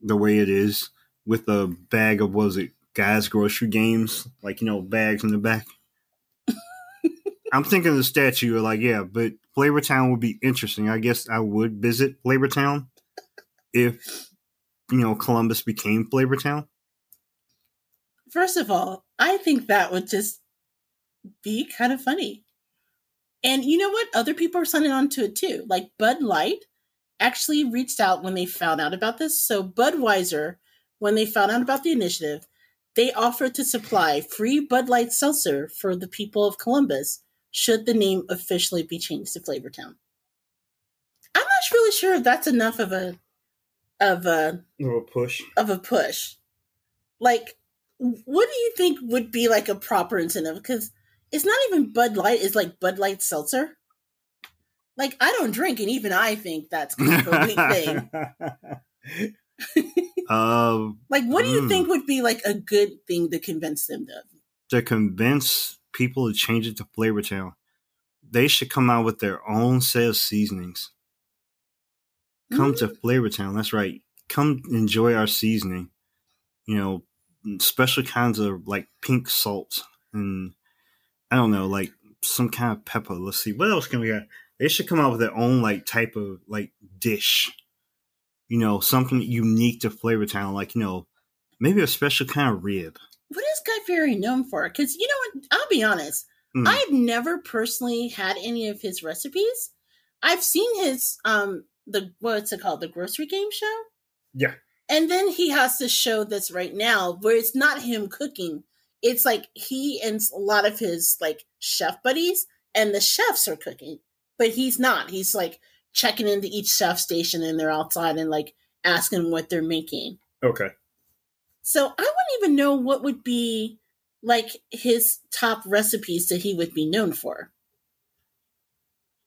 Speaker 2: the way it is, with a bag of was it guys grocery games, like you know bags in the back. I'm thinking of the statue, like yeah, but Flavor Town would be interesting. I guess I would visit Flavor Town if you know Columbus became Flavor Town.
Speaker 1: First of all, I think that would just be kind of funny. And you know what? Other people are signing on to it too. Like Bud Light actually reached out when they found out about this. So Budweiser, when they found out about the initiative, they offered to supply free Bud Light seltzer for the people of Columbus should the name officially be changed to Flavortown. I'm not really sure if that's enough of a of a
Speaker 2: Little push.
Speaker 1: of a push. Like, what do you think would be like a proper incentive? Because it's not even Bud Light; it's like Bud Light seltzer. Like, I don't drink, and even I think that's kind of a weak thing.
Speaker 2: um,
Speaker 1: Like, what do you
Speaker 2: Mm.
Speaker 1: think would be like a good thing to convince them of?
Speaker 2: to convince people to change it to Flavor Town, they should come out with their own set of seasonings. Come to Flavor Town. That's right. Come enjoy our seasoning. You know, special kinds of like pink salt and I don't know, like some kind of pepper. Let's see what else can we have. They should come out with their own like type of like dish. You know, something unique to Flavortown, like you know, maybe a special kind of rib.
Speaker 1: What is Guy Fieri known for? Because you know what? I'll be honest.
Speaker 2: Mm.
Speaker 1: I've never personally had any of his recipes. I've seen his um the what's it called the grocery game show.
Speaker 2: Yeah.
Speaker 1: And then he has to show this right now where it's not him cooking. It's like he and a lot of his like chef buddies and the chefs are cooking, but he's not. He's like checking into each chef station and they're outside and like asking what they're making.
Speaker 2: Okay.
Speaker 1: So I wouldn't even know what would be like his top recipes that he would be known for.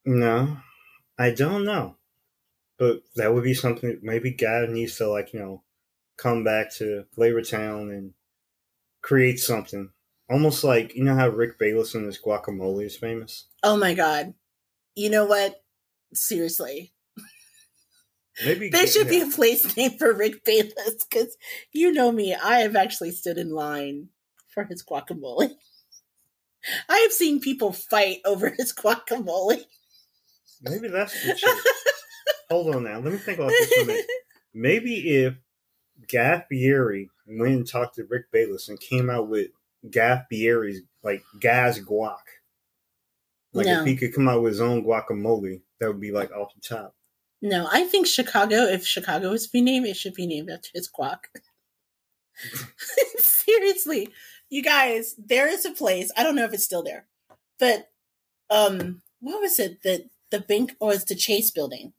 Speaker 2: No, I don't know. But that would be something that maybe God needs to like, you know, come back to Flavortown and create something. Almost like you know how Rick Bayless and his guacamole is famous?
Speaker 1: Oh my god. You know what? Seriously.
Speaker 2: Maybe
Speaker 1: There should be a place name for Rick Bayless because you know me, I have actually stood in line for his guacamole. I have seen people fight over his guacamole.
Speaker 2: maybe that's the truth. Hold on now. Let me think about this for a minute. Maybe if Guy Fieri went and talked to Rick Bayless and came out with Guy Fieri's like Gaz guac. Like
Speaker 1: No.
Speaker 2: if he could come out with his own guacamole, that would be like off the top.
Speaker 1: no, I think Chicago, if Chicago is to be named, it should be named after his guac. Seriously. You guys, there is a place, I don't know if it's still there, but um what was it? The the bank or it's the Chase building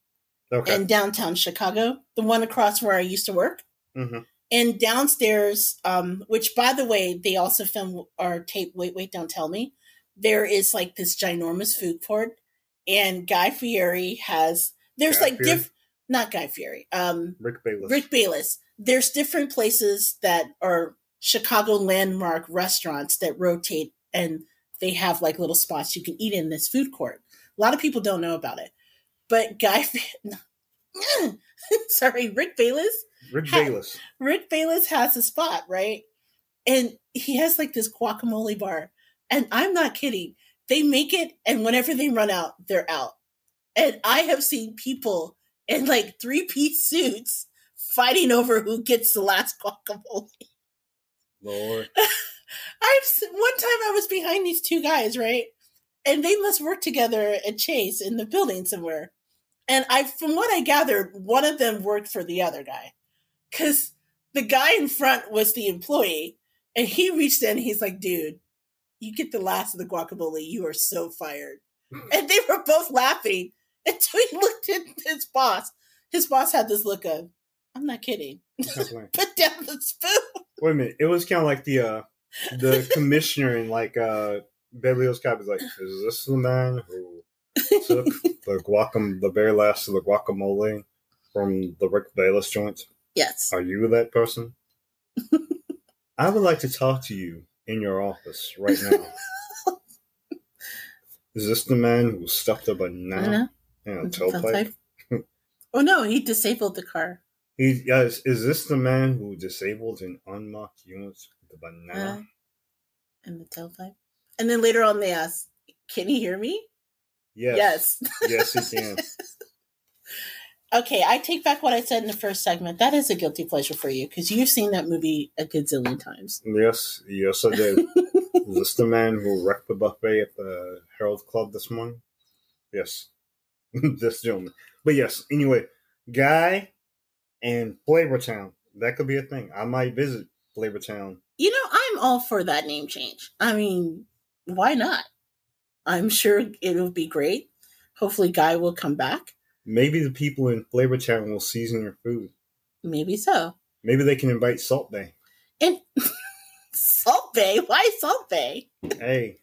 Speaker 2: Okay.
Speaker 1: in downtown Chicago, the one across where I used to work.
Speaker 2: Mhm.
Speaker 1: And downstairs, um, which by the way, they also film or tape Wait, Wait, Don't Tell Me. There is like this ginormous food court, and Guy Fieri has there's
Speaker 2: Guy
Speaker 1: like
Speaker 2: Fieri?
Speaker 1: diff not Guy Fieri, um
Speaker 2: Rick Bayless.
Speaker 1: Rick Bayless. There's different places that are Chicago landmark restaurants that rotate and they have like little spots you can eat in this food court. A lot of people don't know about it. But Guy sorry, Rick Bayless
Speaker 2: Rick Bayless.
Speaker 1: Rick Bayless has a spot, right? And he has like this guacamole bar. And I'm not kidding. They make it, and whenever they run out, they're out. And I have seen people in like three piece suits fighting over who gets the last guacamole.
Speaker 2: Lord.
Speaker 1: I've one time I was behind these two guys, right? And they must work together at Chase in the building somewhere. And I, from what I gathered, one of them worked for the other guy, because the guy in front was the employee, and he reached in. He's like, "Dude, you get the last of the guacamole. You are so fired." and they were both laughing until he looked at his boss. His boss had this look of, "I'm not kidding." Put down the spoon.
Speaker 2: Wait a minute. It was kind of like the uh the commissioner in like uh Beverly Hills Cop is like, is this the man who took the guacam the very last of the guacamole from the Rick Bayless joint?
Speaker 1: yes.
Speaker 2: Are you that person? I would like to talk to you in your office right now. Is this the man who stuffed a banana in a tailpipe?
Speaker 1: oh no, he disabled the car.
Speaker 2: He, yes, is this the man who disabled an unmarked unit with a banana?
Speaker 1: Uh, in the tailpipe. And then later on they ask, Can he hear me?
Speaker 2: Yes.
Speaker 1: Yes.
Speaker 2: Yes, he can.
Speaker 1: okay, I take back what I said in the first segment. That is a guilty pleasure for you because you've seen that movie a gazillion times.
Speaker 2: Yes, yes, I did. Is this the man who wrecked the buffet at the Harrow Club this morning? Yes. this gentleman. But yes, anyway, Guy and Flavortown. that could be a thing. I might visit Flavortown.
Speaker 1: You know, I'm all for that name change. I mean, why not? I'm sure it'll be great. Hopefully, Guy will come back.
Speaker 2: Maybe the people in Flavor Town will season your food.
Speaker 1: Maybe so.
Speaker 2: Maybe they can invite Salt Bae.
Speaker 1: And Salt Bae? Why Salt Bae?
Speaker 2: Hey,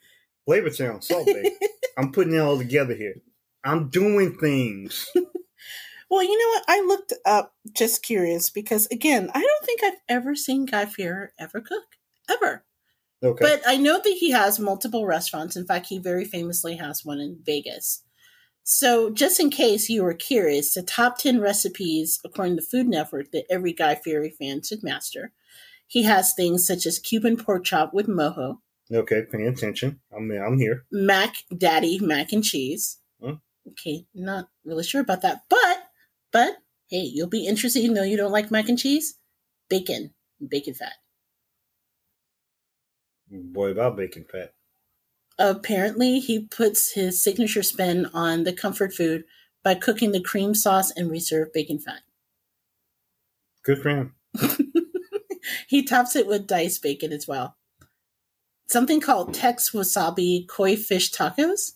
Speaker 2: Flavor Town, Salt Bae. I'm putting it all together here. I'm doing things.
Speaker 1: Well, you know what? I looked up just curious because, again, I don't think I've ever seen Guy Fieri ever cook. Ever.
Speaker 2: Okay.
Speaker 1: But I know that he has multiple restaurants. In fact, he very famously has one in Vegas. So, just in case you were curious, the top 10 recipes, according to Food Network, that every Guy Fieri fan should master. He has things such as Cuban pork chop with mojo,
Speaker 2: okay, pay attention. I'm I'm here.
Speaker 1: Mac Daddy mac and cheese.
Speaker 2: Hmm.
Speaker 1: Okay, not really sure about that, but but hey, you'll be interested. You know you don't like mac and cheese, bacon, bacon fat.
Speaker 2: Boy, about bacon fat.
Speaker 1: Apparently, he puts his signature spin on the comfort food by cooking the cream sauce and reserved bacon fat.
Speaker 2: Good for him.
Speaker 1: he tops it with diced bacon as well. Something called Tex Wasabi Koi Fish Tacos.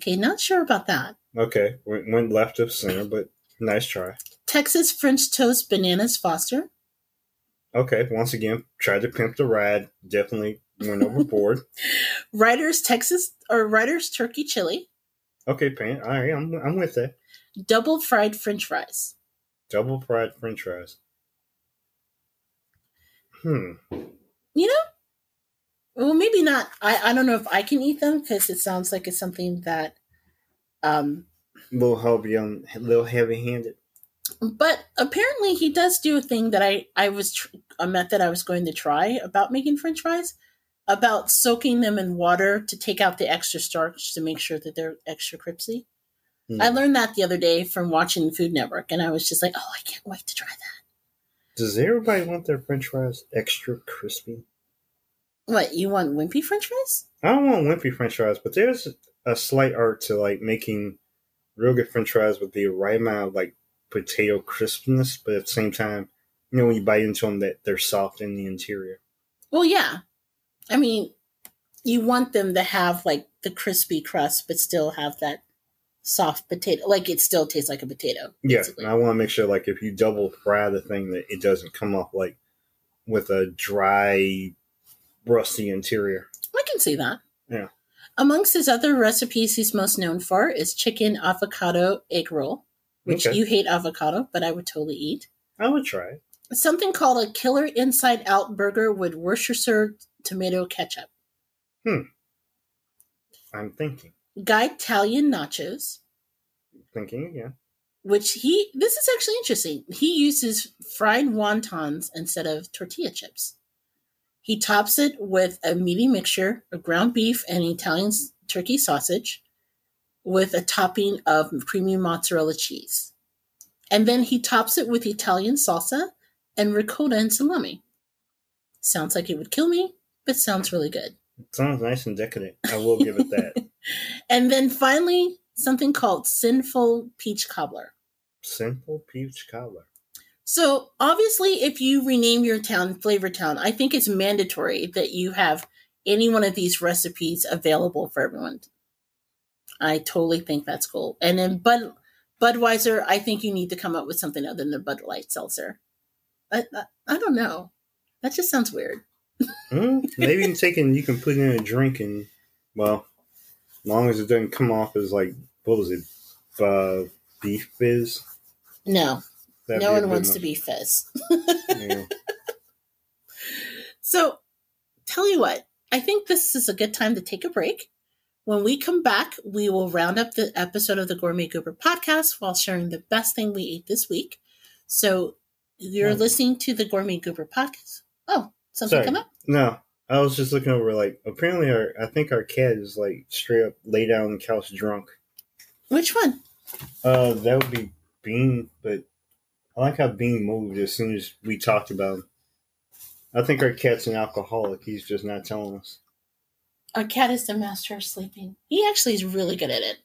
Speaker 1: Okay, not sure about that.
Speaker 2: Okay, went, went left of center, but nice try.
Speaker 1: Texas French Toast Bananas Foster.
Speaker 2: Okay, once again, tried to pimp the ride. Definitely went overboard.
Speaker 1: Ryder's Texas or Ryder's Turkey Chili.
Speaker 2: okay, pan. All right, I'm I'm with that.
Speaker 1: Double fried French fries.
Speaker 2: Double fried French fries. Hmm.
Speaker 1: You know? Well, maybe not. I, I don't know if I can eat them because it sounds like it's something that um
Speaker 2: A little heavy on, a little heavy handed.
Speaker 1: but apparently he does do a thing that I I was tr- a method I was going to try about making french fries about soaking them in water to take out the extra starch to make sure that they're extra crispy. I hmm. learned that the other day from watching Food Network and I was just like, "Oh, I can't wait to try that."
Speaker 2: Does everybody want their French fries extra crispy?
Speaker 1: What, you want wimpy french fries?
Speaker 2: I don't want wimpy French fries, but there's a slight art to like making real good French fries with the right amount of like potato crispness, but at the same time, you know, when you bite into them, that they're soft in the interior.
Speaker 1: Well, yeah. I mean, you want them to have like the crispy crust, but still have that soft potato. Like it still tastes like a potato.
Speaker 2: Yeah, and I want to make sure like if you double fry the thing, that it doesn't come off like with a dry, rusty interior.
Speaker 1: I can see that.
Speaker 2: Yeah.
Speaker 1: Amongst his other recipes he's most known for is chicken avocado egg roll, which
Speaker 2: Okay.
Speaker 1: you hate avocado, but I would totally eat.
Speaker 2: I would try it.
Speaker 1: Something called a killer inside out burger with Worcestershire tomato ketchup. Hmm.
Speaker 2: I'm thinking,
Speaker 1: Guy Italian nachos,
Speaker 2: thinking again.
Speaker 1: which he this is actually interesting. He uses fried wontons instead of tortilla chips. He tops it with a meaty mixture of ground beef and Italian turkey sausage with a topping of creamy mozzarella cheese. And then he tops it with Italian salsa and ricotta and salami. Sounds like it would kill me, but sounds really good.
Speaker 2: Sounds nice and decadent. I will give it that.
Speaker 1: And then finally, something called Sinful Peach Cobbler.
Speaker 2: Simple peach cobbler.
Speaker 1: So obviously, if you rename your town Flavor Town, I think it's mandatory that you have any one of these recipes available for everyone. I totally think that's cool. And then Bud Budweiser, I think you need to come up with something other than the Bud Light seltzer. I, I, I don't know. That just sounds weird.
Speaker 2: Mm, maybe you can take it you can put it in a drink and, well, as long as it doesn't come off as like, what was it, uh, beef fizz?
Speaker 1: No,
Speaker 2: That'd
Speaker 1: no one wants
Speaker 2: much.
Speaker 1: to be fizz.
Speaker 2: Yeah.
Speaker 1: So, tell you what, I think this is a good time to take a break. When we come back, we will round up the episode of the Gourmet Goober podcast while sharing the best thing we ate this week. So, you're
Speaker 2: Oh.
Speaker 1: listening to the Gourmet Goober podcast. Oh, something
Speaker 2: Sorry.
Speaker 1: come up?
Speaker 2: No, I was just looking over, like, apparently our, I think our cat is like straight up lay down on the couch drunk.
Speaker 1: Which one?
Speaker 2: Uh, that would be Bean, but I like how Bean moved as soon as we talked about him. I think our cat's an alcoholic. He's just not telling us.
Speaker 1: Our cat is the master of sleeping. He actually is really good at it.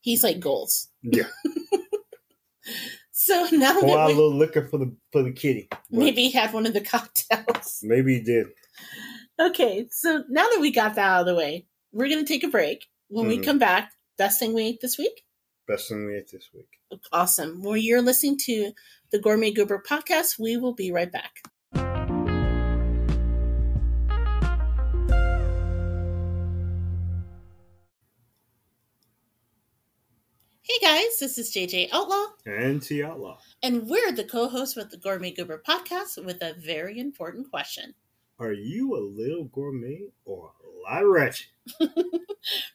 Speaker 1: He's like goals.
Speaker 2: Yeah.
Speaker 1: So now
Speaker 2: Pour
Speaker 1: that
Speaker 2: out a
Speaker 1: we,
Speaker 2: little liquor for the for the kitty.
Speaker 1: Maybe he had one of the cocktails.
Speaker 2: maybe he did.
Speaker 1: Okay, so now that we got that out of the way, we're going to take a break. When we
Speaker 2: Mhm.
Speaker 1: come back, best thing we ate this week?
Speaker 2: Best thing we ate this week.
Speaker 1: Awesome. Well, you're listening to the Gourmet Goober podcast. We will be right back. Hey guys, this is JJ Outlaw,
Speaker 2: And T Outlaw.
Speaker 1: and we're the co hosts with the Gourmet Goober podcast with a very important question.
Speaker 2: Are you a little gourmet or a lot wretched?
Speaker 1: or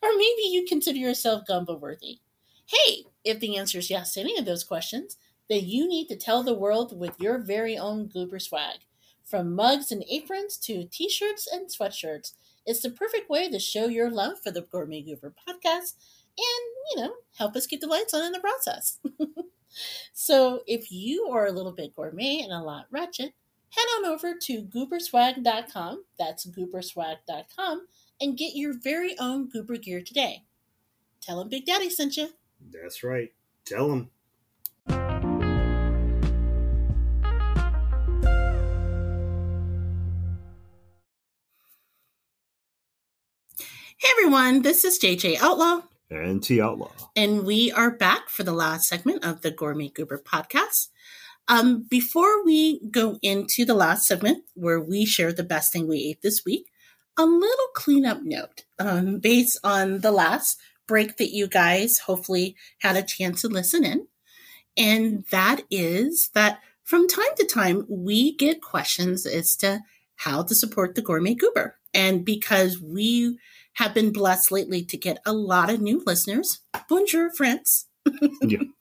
Speaker 1: maybe you consider yourself gumbo worthy. Hey, if the answer is yes to any of those questions, then you need to tell the world with your very own goober swag. From mugs and aprons to t shirts and sweatshirts, it's the perfect way to show your love for the Gourmet Goober podcast and, you know, help us keep the lights on in the process. so if you are a little bit gourmet and a lot wretched, head on over to gooberswag.com. That's gooberswag.com and get your very own goober gear today. Tell them Big Daddy sent you.
Speaker 2: That's right. Tell them.
Speaker 1: Hey everyone, this is JJ Outlaw,
Speaker 2: And T Outlaw.
Speaker 1: and we are back for the last segment of the Gourmet Goober podcast. Um, before we go into the last segment where we share the best thing we ate this week, a little cleanup note um, based on the last break that you guys hopefully had a chance to listen in. And that is that from time to time, we get questions as to how to support the Gourmet Goober. And because we have been blessed lately to get a lot of new listeners, bonjour, friends.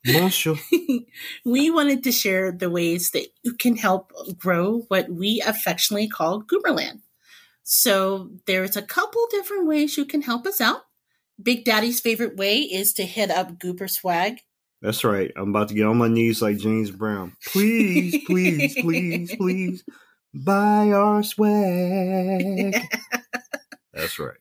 Speaker 2: Bonjour.
Speaker 1: we wanted to share the ways that you can help grow what we affectionately call Gooberland. So there's a couple different ways you can help us out. Big Daddy's favorite way is to hit up Goober Swag.
Speaker 2: That's right. I'm about to get on my knees like James Brown. Please, please, please, please buy our swag. That's right.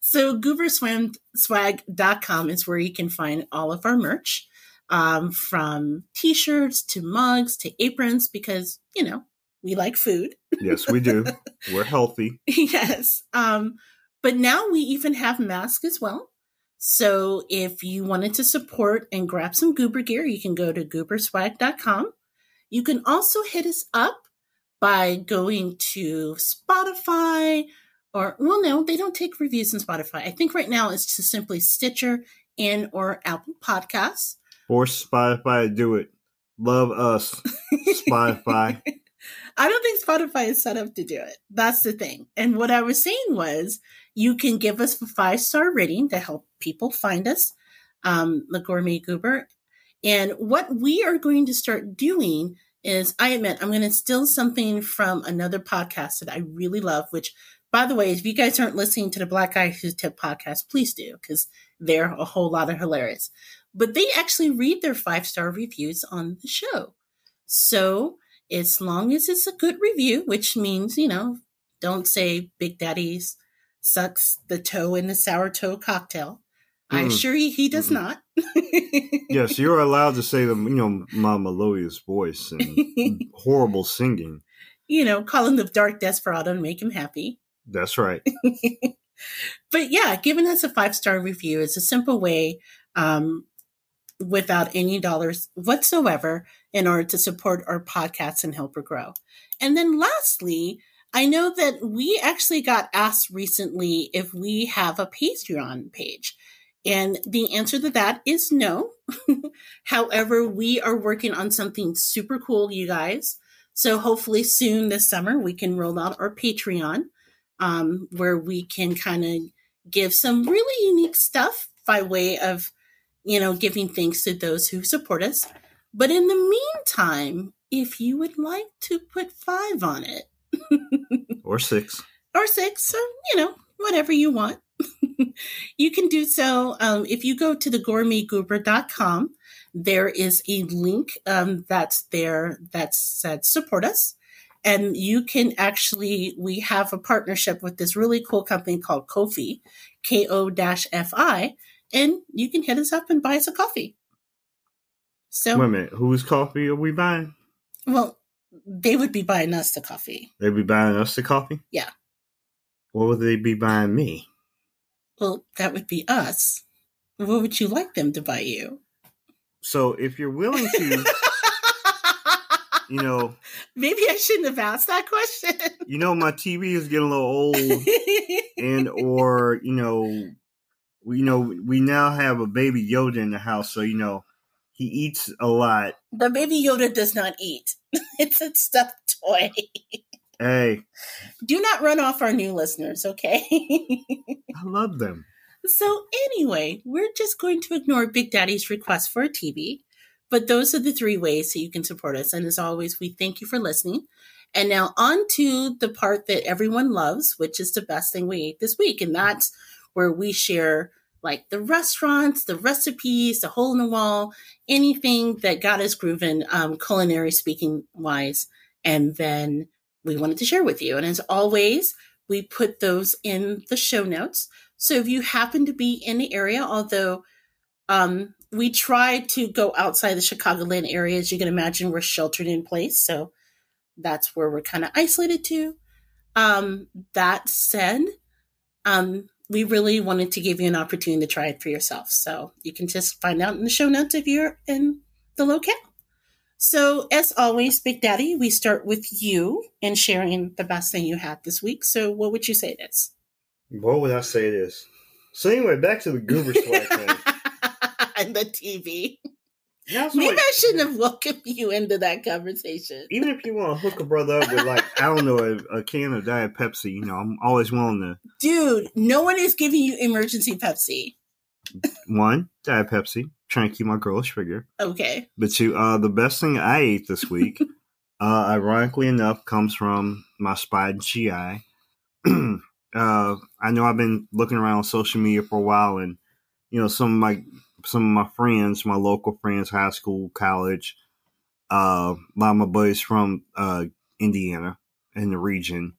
Speaker 1: So gooberswag.com is where you can find all of our merch, um, from t-shirts to mugs to aprons, because, you know, we like food.
Speaker 2: Yes, we do. We're healthy.
Speaker 1: yes. Um, but now we even have masks as well. So if you wanted to support and grab some goober gear, you can go to gooberswag.com. You can also hit us up by going to Spotify or well no, they don't take reviews in Spotify. I think right now it's just simply Stitcher and or Apple Podcasts.
Speaker 2: Force Spotify to do it. Love us, Spotify.
Speaker 1: I don't think Spotify is set up to do it. That's the thing. And what I was saying was you can give us a five star rating to help people find us, um, the Gourmet Goober. And what we are going to start doing is, I admit, I'm going to steal something from another podcast that I really love, which, by the way, if you guys aren't listening to the Black Guy Who Tip podcast, please do, because they're a whole lot of hilarious. But they actually read their five star reviews on the show. So, as long as it's a good review, which means, you know, don't say Big Daddy's sucks the toe in the sour toe cocktail.
Speaker 2: I'm
Speaker 1: sure you he does
Speaker 2: Mm-mm.
Speaker 1: not.
Speaker 2: Yes, you're allowed to say the you know my melodious voice and horrible singing.
Speaker 1: you know, call him the dark desperado and make him happy.
Speaker 2: That's right.
Speaker 1: But yeah, giving us a five star review is a simple way, um, without any dollars whatsoever, in order to support our podcasts and help her grow. And then lastly, I know that we actually got asked recently if we have a Patreon page. And the answer to that is no. However, we are working on something super cool, you guys. So hopefully soon this summer we can roll out our Patreon, um, where we can kind of give some really unique stuff by way of, you know, giving thanks to those who support us. But in the meantime, if you would like to put five on it,
Speaker 2: Or six.
Speaker 1: or six, or you know, whatever you want. you can do so um, if you go to the gourmetgoober.com. There is a link um, that's there that said support us. And you can actually, we have a partnership with this really cool company called Kofi, K O F I, and you can hit us up and buy us a coffee. So,
Speaker 2: Wait a minute. Whose coffee are we buying?
Speaker 1: well, they would be buying us the coffee.
Speaker 2: They'd be buying us the coffee?
Speaker 1: Yeah.
Speaker 2: What would they be buying me?
Speaker 1: Well, that would be us. What would you like them to buy you?
Speaker 2: So if you're willing to, you know,
Speaker 1: Maybe I shouldn't have asked that question.
Speaker 2: you know, my TV is getting a little old, and or you know, you know we now have a baby Yoda in the house, so you know he eats a lot.
Speaker 1: the baby Yoda does not eat. It's a stuffed toy.
Speaker 2: Hey,
Speaker 1: Do not run off our new listeners, okay?
Speaker 2: I love them.
Speaker 1: so, anyway, we're just going to ignore Big Daddy's request for a TV. But those are the three ways that you can support us. And as always, we thank you for listening. And now, on to the part that everyone loves, which is the best thing we ate this week. And that's where we share like the restaurants, the recipes, the hole in the wall, anything that got us grooving, um, culinary speaking wise. And then we wanted to share with you. And as always, we put those in the show notes. So if you happen to be in the area, although um, we try to go outside the Chicagoland area, as you can imagine, we're sheltered in place. So that's where we're kind of isolated to. Um, that said, um, we really wanted to give you an opportunity to try it for yourself. So you can just find out in the show notes if you're in the locale. So, as always, Big Daddy, we start with you and sharing the best thing you had this week. So, what would you say it is?
Speaker 2: What would I say this? So anyway, back to the goober swag thing.
Speaker 1: and the TV.
Speaker 2: So
Speaker 1: Maybe
Speaker 2: like,
Speaker 1: I shouldn't have welcomed you into that conversation.
Speaker 2: even if you want to hook a brother up with like I don't know a, a can of Diet Pepsi, you know, I'm always willing to
Speaker 1: Dude, no one is giving you emergency Pepsi.
Speaker 2: one Diet Pepsi, trying to keep my girlish figure.
Speaker 1: Okay.
Speaker 2: But two, uh, the best thing I ate this week, uh, ironically enough, comes from my spotted GI. uh, I know I've been looking around on social media for a while, and you know some of my some of my friends, my local friends, high school, college, uh, a lot of my buddies from uh, Indiana in the region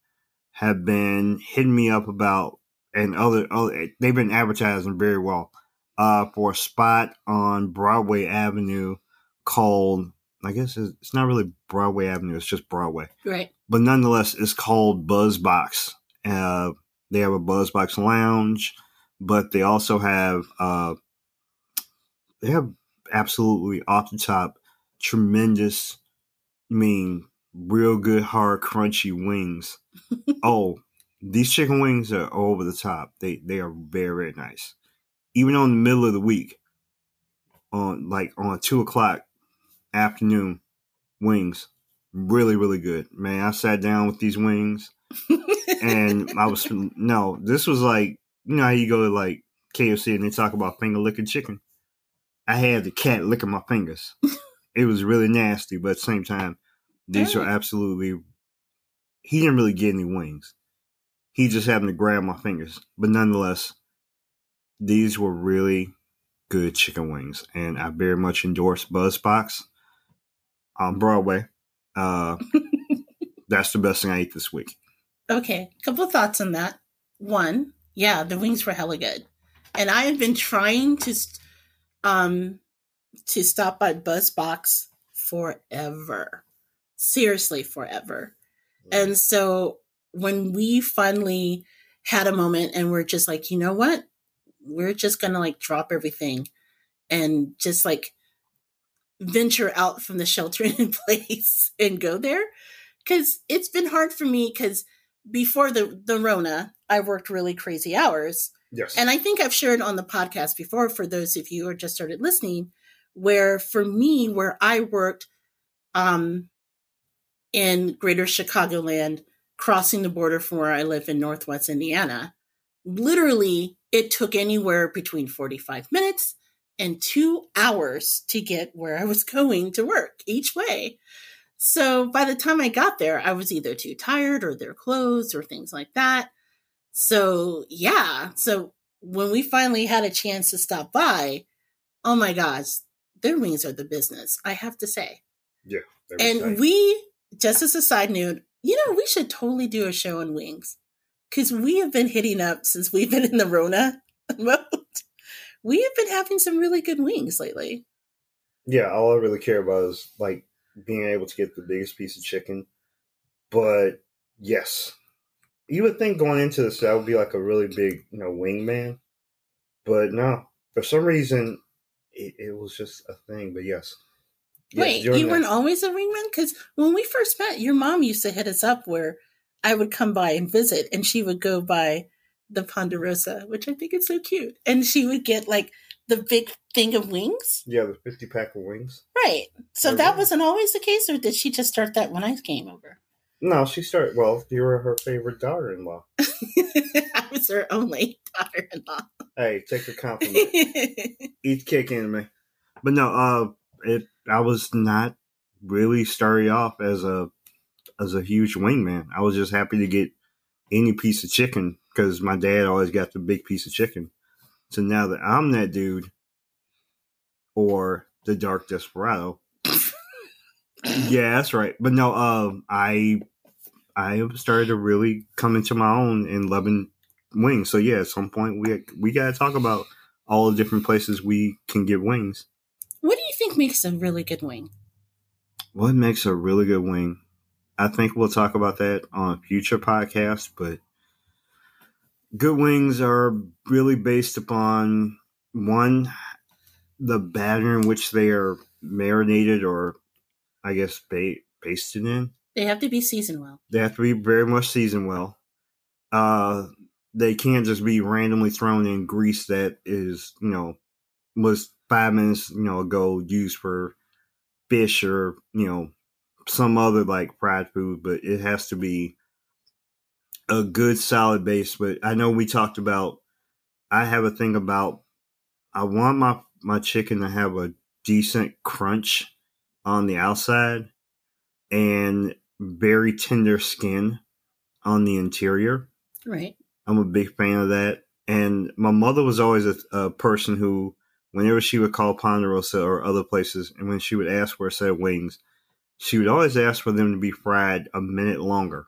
Speaker 2: have been hitting me up about and other, other they've been advertising very well uh, for a spot on Broadway Avenue called I guess it's it's not really Broadway Avenue, it's just Broadway.
Speaker 1: Right.
Speaker 2: But nonetheless, it's called Buzzbox. Uh, they have a Buzzbox lounge, but they also have uh, they have absolutely off the top tremendous, I mean, real good hard crunchy wings. oh, these chicken wings are over the top. They they are very very nice. Even on the middle of the week, on like on two o'clock afternoon, wings really really good. Man, I sat down with these wings and I was no. This was like you know how you go to like KFC and they talk about finger licking chicken. I had the cat licking my fingers. it was really nasty, but at the same time, these are absolutely. He didn't really get any wings. He just happened to grab my fingers, but nonetheless, these were really good chicken wings, and I very much endorse Buzzbox on Broadway. Uh, that's the best thing I ate this week.
Speaker 1: Okay, couple of thoughts on that. One, yeah, the wings were hella good, and I have been trying to, st- um, to stop by Buzzbox forever, seriously forever. And so when we finally had a moment, and we're just like, you know what, we're just gonna like drop everything, and just like venture out from the shelter in place and go there, because it's been hard for me because before the the Rona, I worked really crazy hours.
Speaker 2: Yes.
Speaker 1: And I think I've shared on the podcast before for those of you who just started listening, where for me, where I worked um in greater Chicagoland, crossing the border from where I live in Northwest Indiana, literally it took anywhere between 45 minutes and two hours to get where I was going to work each way. So by the time I got there, I was either too tired or they're closed or things like that. So yeah, so when we finally had a chance to stop by, oh my gosh, their wings are the business, I have to say.
Speaker 2: Yeah.
Speaker 1: And
Speaker 2: tight.
Speaker 1: we, just as a side note, you know, we should totally do a show on wings because we have been hitting up since we've been in the Rona mode. We have been having some really good wings lately.
Speaker 2: Yeah, all I really care about is like being able to get the biggest piece of chicken. But yes, you would think going into this that would be like a really big, you know, wingman. But no, for some reason, it, it was just a thing. But yes. Yes,
Speaker 1: Wait, you
Speaker 2: that-
Speaker 1: weren't always a wingman? Because when we first met, your mom used to hit us up where I would come by and visit, and she would go by the Ponderosa, which I think is so cute. And she would get like the big thing of wings.
Speaker 2: Yeah, the 50 pack of wings.
Speaker 1: Right. So
Speaker 2: Oh,
Speaker 1: that wasn't always the case, or did she just start that when I came over?
Speaker 2: No, she started. Well, you were her favorite daughter in law.
Speaker 1: I was her only daughter in law.
Speaker 2: Hey, take a compliment. Eat cake in me. But no, uh, it. I was not really started off as a as a huge wingman. I was just happy to get any piece of chicken because my dad always got the big piece of chicken. So now that I'm that dude, or the dark desperado, yeah, that's right. But no, um, I I have started to really come into my own in loving wings. So yeah, at some point we we got to talk about all the different places we can get wings.
Speaker 1: what do you think makes a really good wing?
Speaker 2: What makes a really good wing? I think we'll talk about that on a future podcast, but good wings are really based upon one, the batter in which they are marinated or, I guess, ba- basted in.
Speaker 1: They have to be seasoned well.
Speaker 2: They have to be very much seasoned well. Uh, they can't just be randomly thrown in grease that is, you know, was five minutes, you know, ago used for fish or, you know, some other like fried food, but it has to be a good solid base. But I know we talked about, I have a thing about, I want my, my chicken to have a decent crunch on the outside and very tender skin on the interior.
Speaker 1: Right.
Speaker 2: I'm a big fan of that. And my mother was always a, a person who, whenever she would call Ponderosa or other places, and when she would ask for a set of wings, she would always ask for them to be fried a minute longer.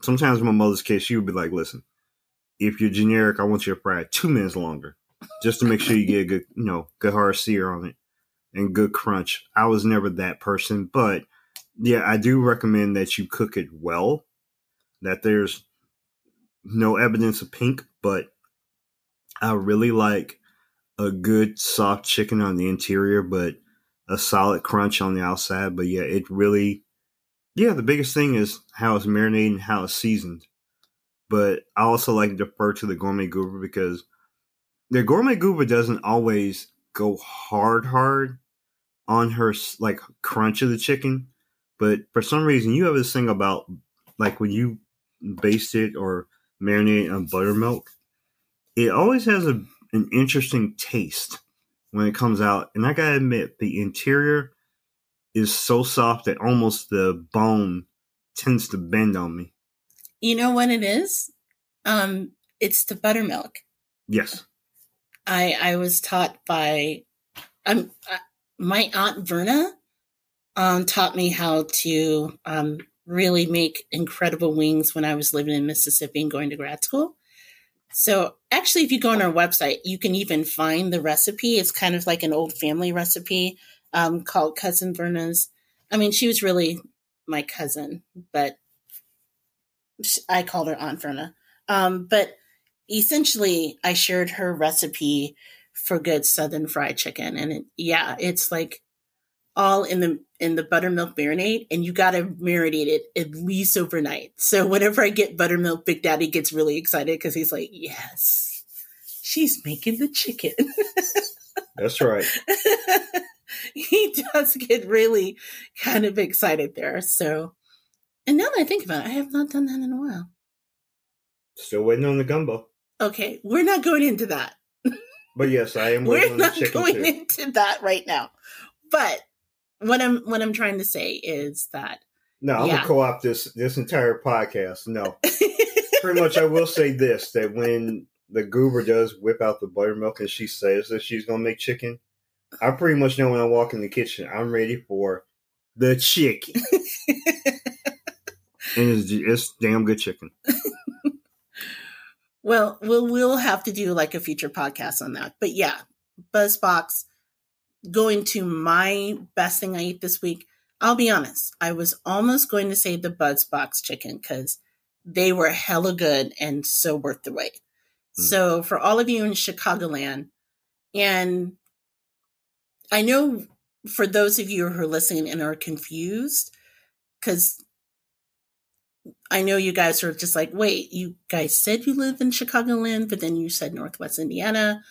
Speaker 2: Sometimes in my mother's case, she would be like, listen, if you're generic, I want you to fry it two minutes longer just to make sure you get a good, you know, good hard sear on it and good crunch. I was never that person, but yeah, I do recommend that you cook it well, that there's no evidence of pink, but I really like a good soft chicken on the interior, but a solid crunch on the outside. But yeah, it really, yeah, the biggest thing is how it's marinated and how it's seasoned. But I also like to defer to the gourmet goober because the gourmet goober doesn't always go hard, hard on her like crunch of the chicken. But for some reason, you have this thing about like when you baste it or marinate it on buttermilk, it always has a, an interesting taste when it comes out. And I gotta admit, the interior is so soft that almost the bone tends to bend on me.
Speaker 1: You know what it is? Um, it's the buttermilk.
Speaker 2: Yes.
Speaker 1: I I was taught by uh, my aunt Verna um taught me how to um really make incredible wings when I was living in Mississippi and going to grad school. So actually if you go on our website, you can even find the recipe. It's kind of like an old family recipe um called Cousin Verna's. I mean, she was really my cousin, but I called her Aunt Verna. Um but essentially I shared her recipe for good southern fried chicken and it, yeah, it's like all in the in the buttermilk marinade and you got to marinate it at least overnight. So whenever I get buttermilk, Big Daddy gets really excited cuz he's like, "Yes. She's making the chicken."
Speaker 2: That's right.
Speaker 1: he does get really kind of excited there. So and now that I think about it, I have not done that in a while.
Speaker 2: Still waiting on the gumbo.
Speaker 1: Okay, we're not going into that.
Speaker 2: But yes, I am
Speaker 1: We're not going
Speaker 2: too.
Speaker 1: into that right now. But what I'm what I'm trying to say is that
Speaker 2: No, I'm
Speaker 1: Yeah.
Speaker 2: gonna co-op this this entire podcast. No, pretty much I will say this: that when the goober does whip out the buttermilk and she says that she's gonna make chicken, I pretty much know when I walk in the kitchen, I'm ready for the chicken, and it's, it's damn good chicken.
Speaker 1: Well, we'll we'll have to do like a future podcast on that. But yeah, Buzzbox going to my best thing I ate this week, I'll be honest. I was almost going to say the Buzzbox chicken because they were hella good and so worth the wait. Mm. So for all of you in Chicagoland, and I know for those of you who are listening and are confused, because I know you guys are just like, wait, you guys said you live in Chicagoland, but then you said Northwest Indiana.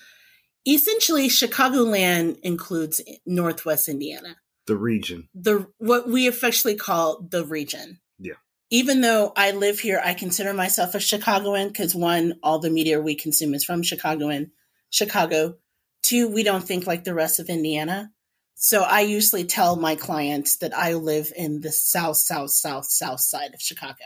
Speaker 1: Essentially, Chicagoland includes Northwest Indiana.
Speaker 2: The region.
Speaker 1: The what we officially call the region.
Speaker 2: Yeah.
Speaker 1: Even though I live here, I consider myself a Chicagoan because one, all the media we consume is from Chicago and Chicago. Two, we don't think like the rest of Indiana. So I usually tell my clients that I live in the south, south, south, south side of Chicago.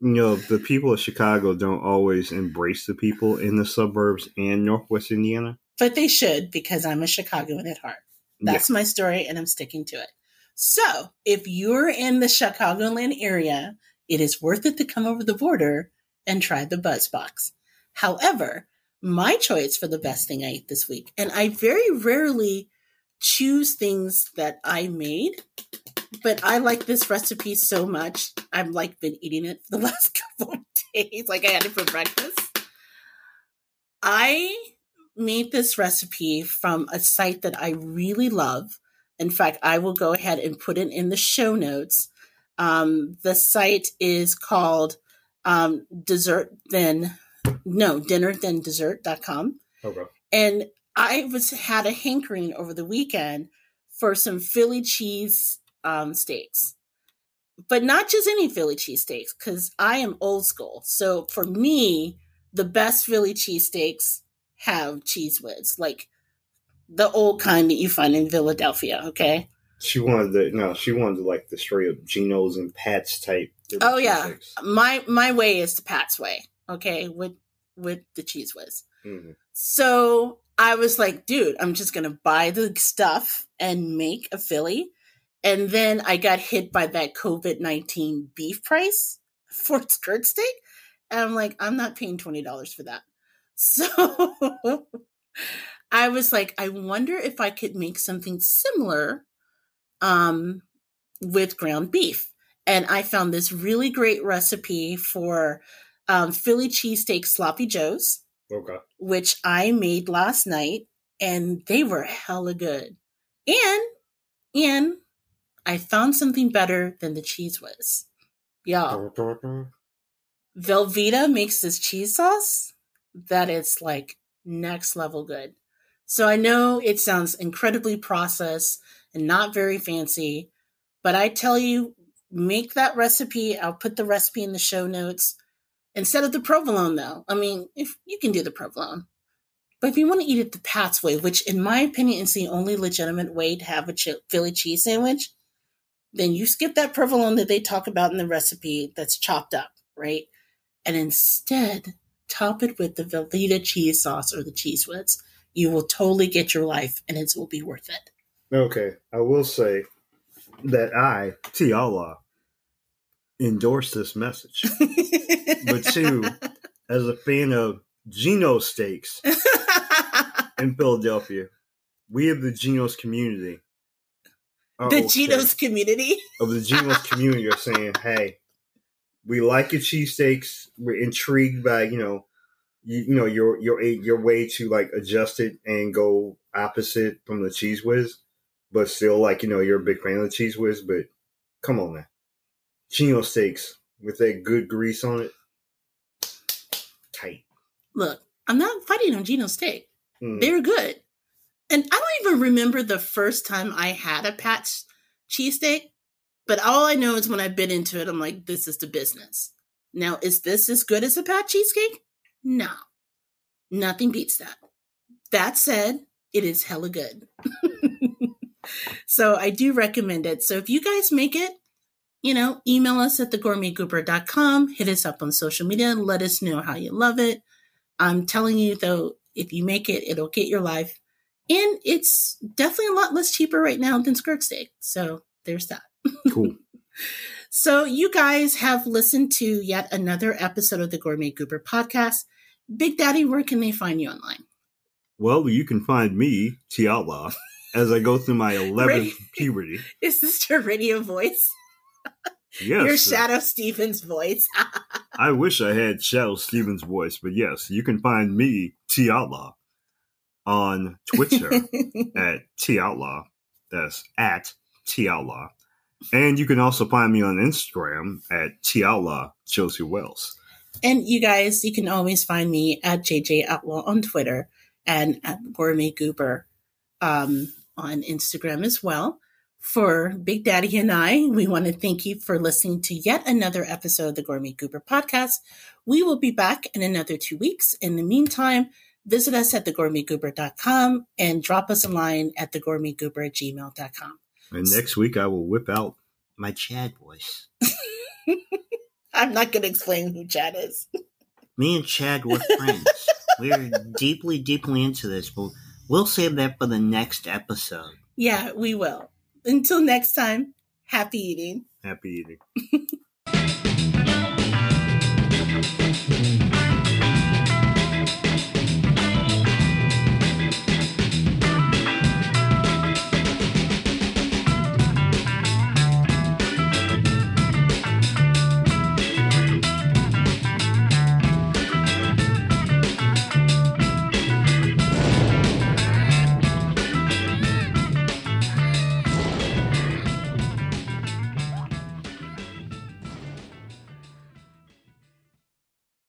Speaker 2: You know, the people of Chicago don't always embrace the people in the suburbs and Northwest Indiana.
Speaker 1: But they should because I'm a Chicagoan at heart. That's yeah. my story and I'm sticking to it. So if you're in the Chicagoland area, it is worth it to come over the border and try the Buzzbox. However, my choice for the best thing I ate this week, and I very rarely choose things that I made, but I like this recipe so much. I've like been eating it for the last couple of days. Like I had it for breakfast. I made this recipe from a site that I really love. In fact, I will go ahead and put it in the show notes. Um, the site is called um, Dessert Then, no, Dinner Then Dessert.com.
Speaker 2: Okay.
Speaker 1: And I was had a hankering over the weekend for some Philly cheese um, steaks, but not just any Philly cheesesteaks, because I am old school. So for me, the best Philly cheesesteaks have Cheez Whiz, like the old kind that you find in Philadelphia. Okay.
Speaker 2: She wanted the no. She wanted like the straight up Geno's and Pat's type.
Speaker 1: Oh yeah, steaks. my my way is the Pat's way. Okay, with with the Cheez Whiz. Mm-hmm. So I was like, dude, I'm just gonna buy the stuff and make a Philly. And then I got hit by that COVID 19 beef price for skirt steak. And I'm like, I'm not paying $20 for that. So I was like, I wonder if I could make something similar um, with ground beef. And I found this really great recipe for um, Philly cheesesteak sloppy joes.
Speaker 2: Okay.
Speaker 1: Which I made last night and they were hella good. And and I found something better than the Cheez Whiz. Yeah. Velveeta makes this cheese sauce that it's like next level good. So I know it sounds incredibly processed and not very fancy, but I tell you, make that recipe. I'll put the recipe in the show notes instead of the provolone, though. I mean, if you can do the provolone, but if you want to eat it the Pat's way, which in my opinion is the only legitimate way to have a Philly cheese sandwich, then you skip that provolone that they talk about in the recipe that's chopped up, right? And instead top it with the Velveeta cheese sauce or the Cheez Whiz. You will totally get your life and it will be worth it.
Speaker 2: Okay. I will say that I, Tiala, endorse this message. but two, as a fan of Geno steaks in Philadelphia, we have the Geno's community.
Speaker 1: The Geno's community?
Speaker 2: Of the Geno's community are saying, hey, we like your cheesesteaks. We're intrigued by, you know, you, you know, your your your way to like adjust it and go opposite from the Cheez Whiz, but still like, you know, you're a big fan of the Cheez Whiz, but come on man. Geno steaks with that good grease on it. Tight.
Speaker 1: Look, I'm not fighting on Geno steak. Mm. They're good. And I don't even remember the first time I had a Pat's cheesesteak. But all I know is when I bit into it, I'm like, this is the business. Now, is this as good as a Pat cheesecake? No. Nothing beats that. That said, it is hella good. so I do recommend it. So if you guys make it, you know, email us at thegourmetgoober.com, hit us up on social media, let us know how you love it. I'm telling you though, if you make it, it'll get your life. And it's definitely a lot less cheaper right now than skirt steak. So there's that.
Speaker 2: Cool.
Speaker 1: so, you guys have listened to yet another episode of the Gourmet Goober podcast. Big Daddy, where can they find you online?
Speaker 2: Well, you can find me, T Outlaw, as I go through my 11th
Speaker 1: Ready?
Speaker 2: puberty.
Speaker 1: Is this your radio voice?
Speaker 2: Yes.
Speaker 1: Your Shadoe Stevens voice.
Speaker 2: I wish I had Shadoe Stevens' voice, but yes, you can find me, T Outlaw, on Twitter at T Outlaw. That's at T Outlaw. And you can also find me on Instagram at T Outlaw Josey Wales.
Speaker 1: and you guys, you can always find me at JJ Outlaw on Twitter and at Gourmet Goober um, on Instagram as well. For Big Daddy and I, we want to thank you for listening to yet another episode of the Gourmet Goober podcast. We will be back in another two weeks. In the meantime, visit us at thegourmetgoober.com and drop us a line at thegourmetgoober at gmail.com.
Speaker 2: And next week I will whip out my Chad voice.
Speaker 1: I'm not going to explain who Chad is.
Speaker 3: Me and Chad were friends. We're deeply, deeply into this, but we'll save that for the next episode.
Speaker 1: Yeah, we will. Until next time, happy eating.
Speaker 2: Happy eating.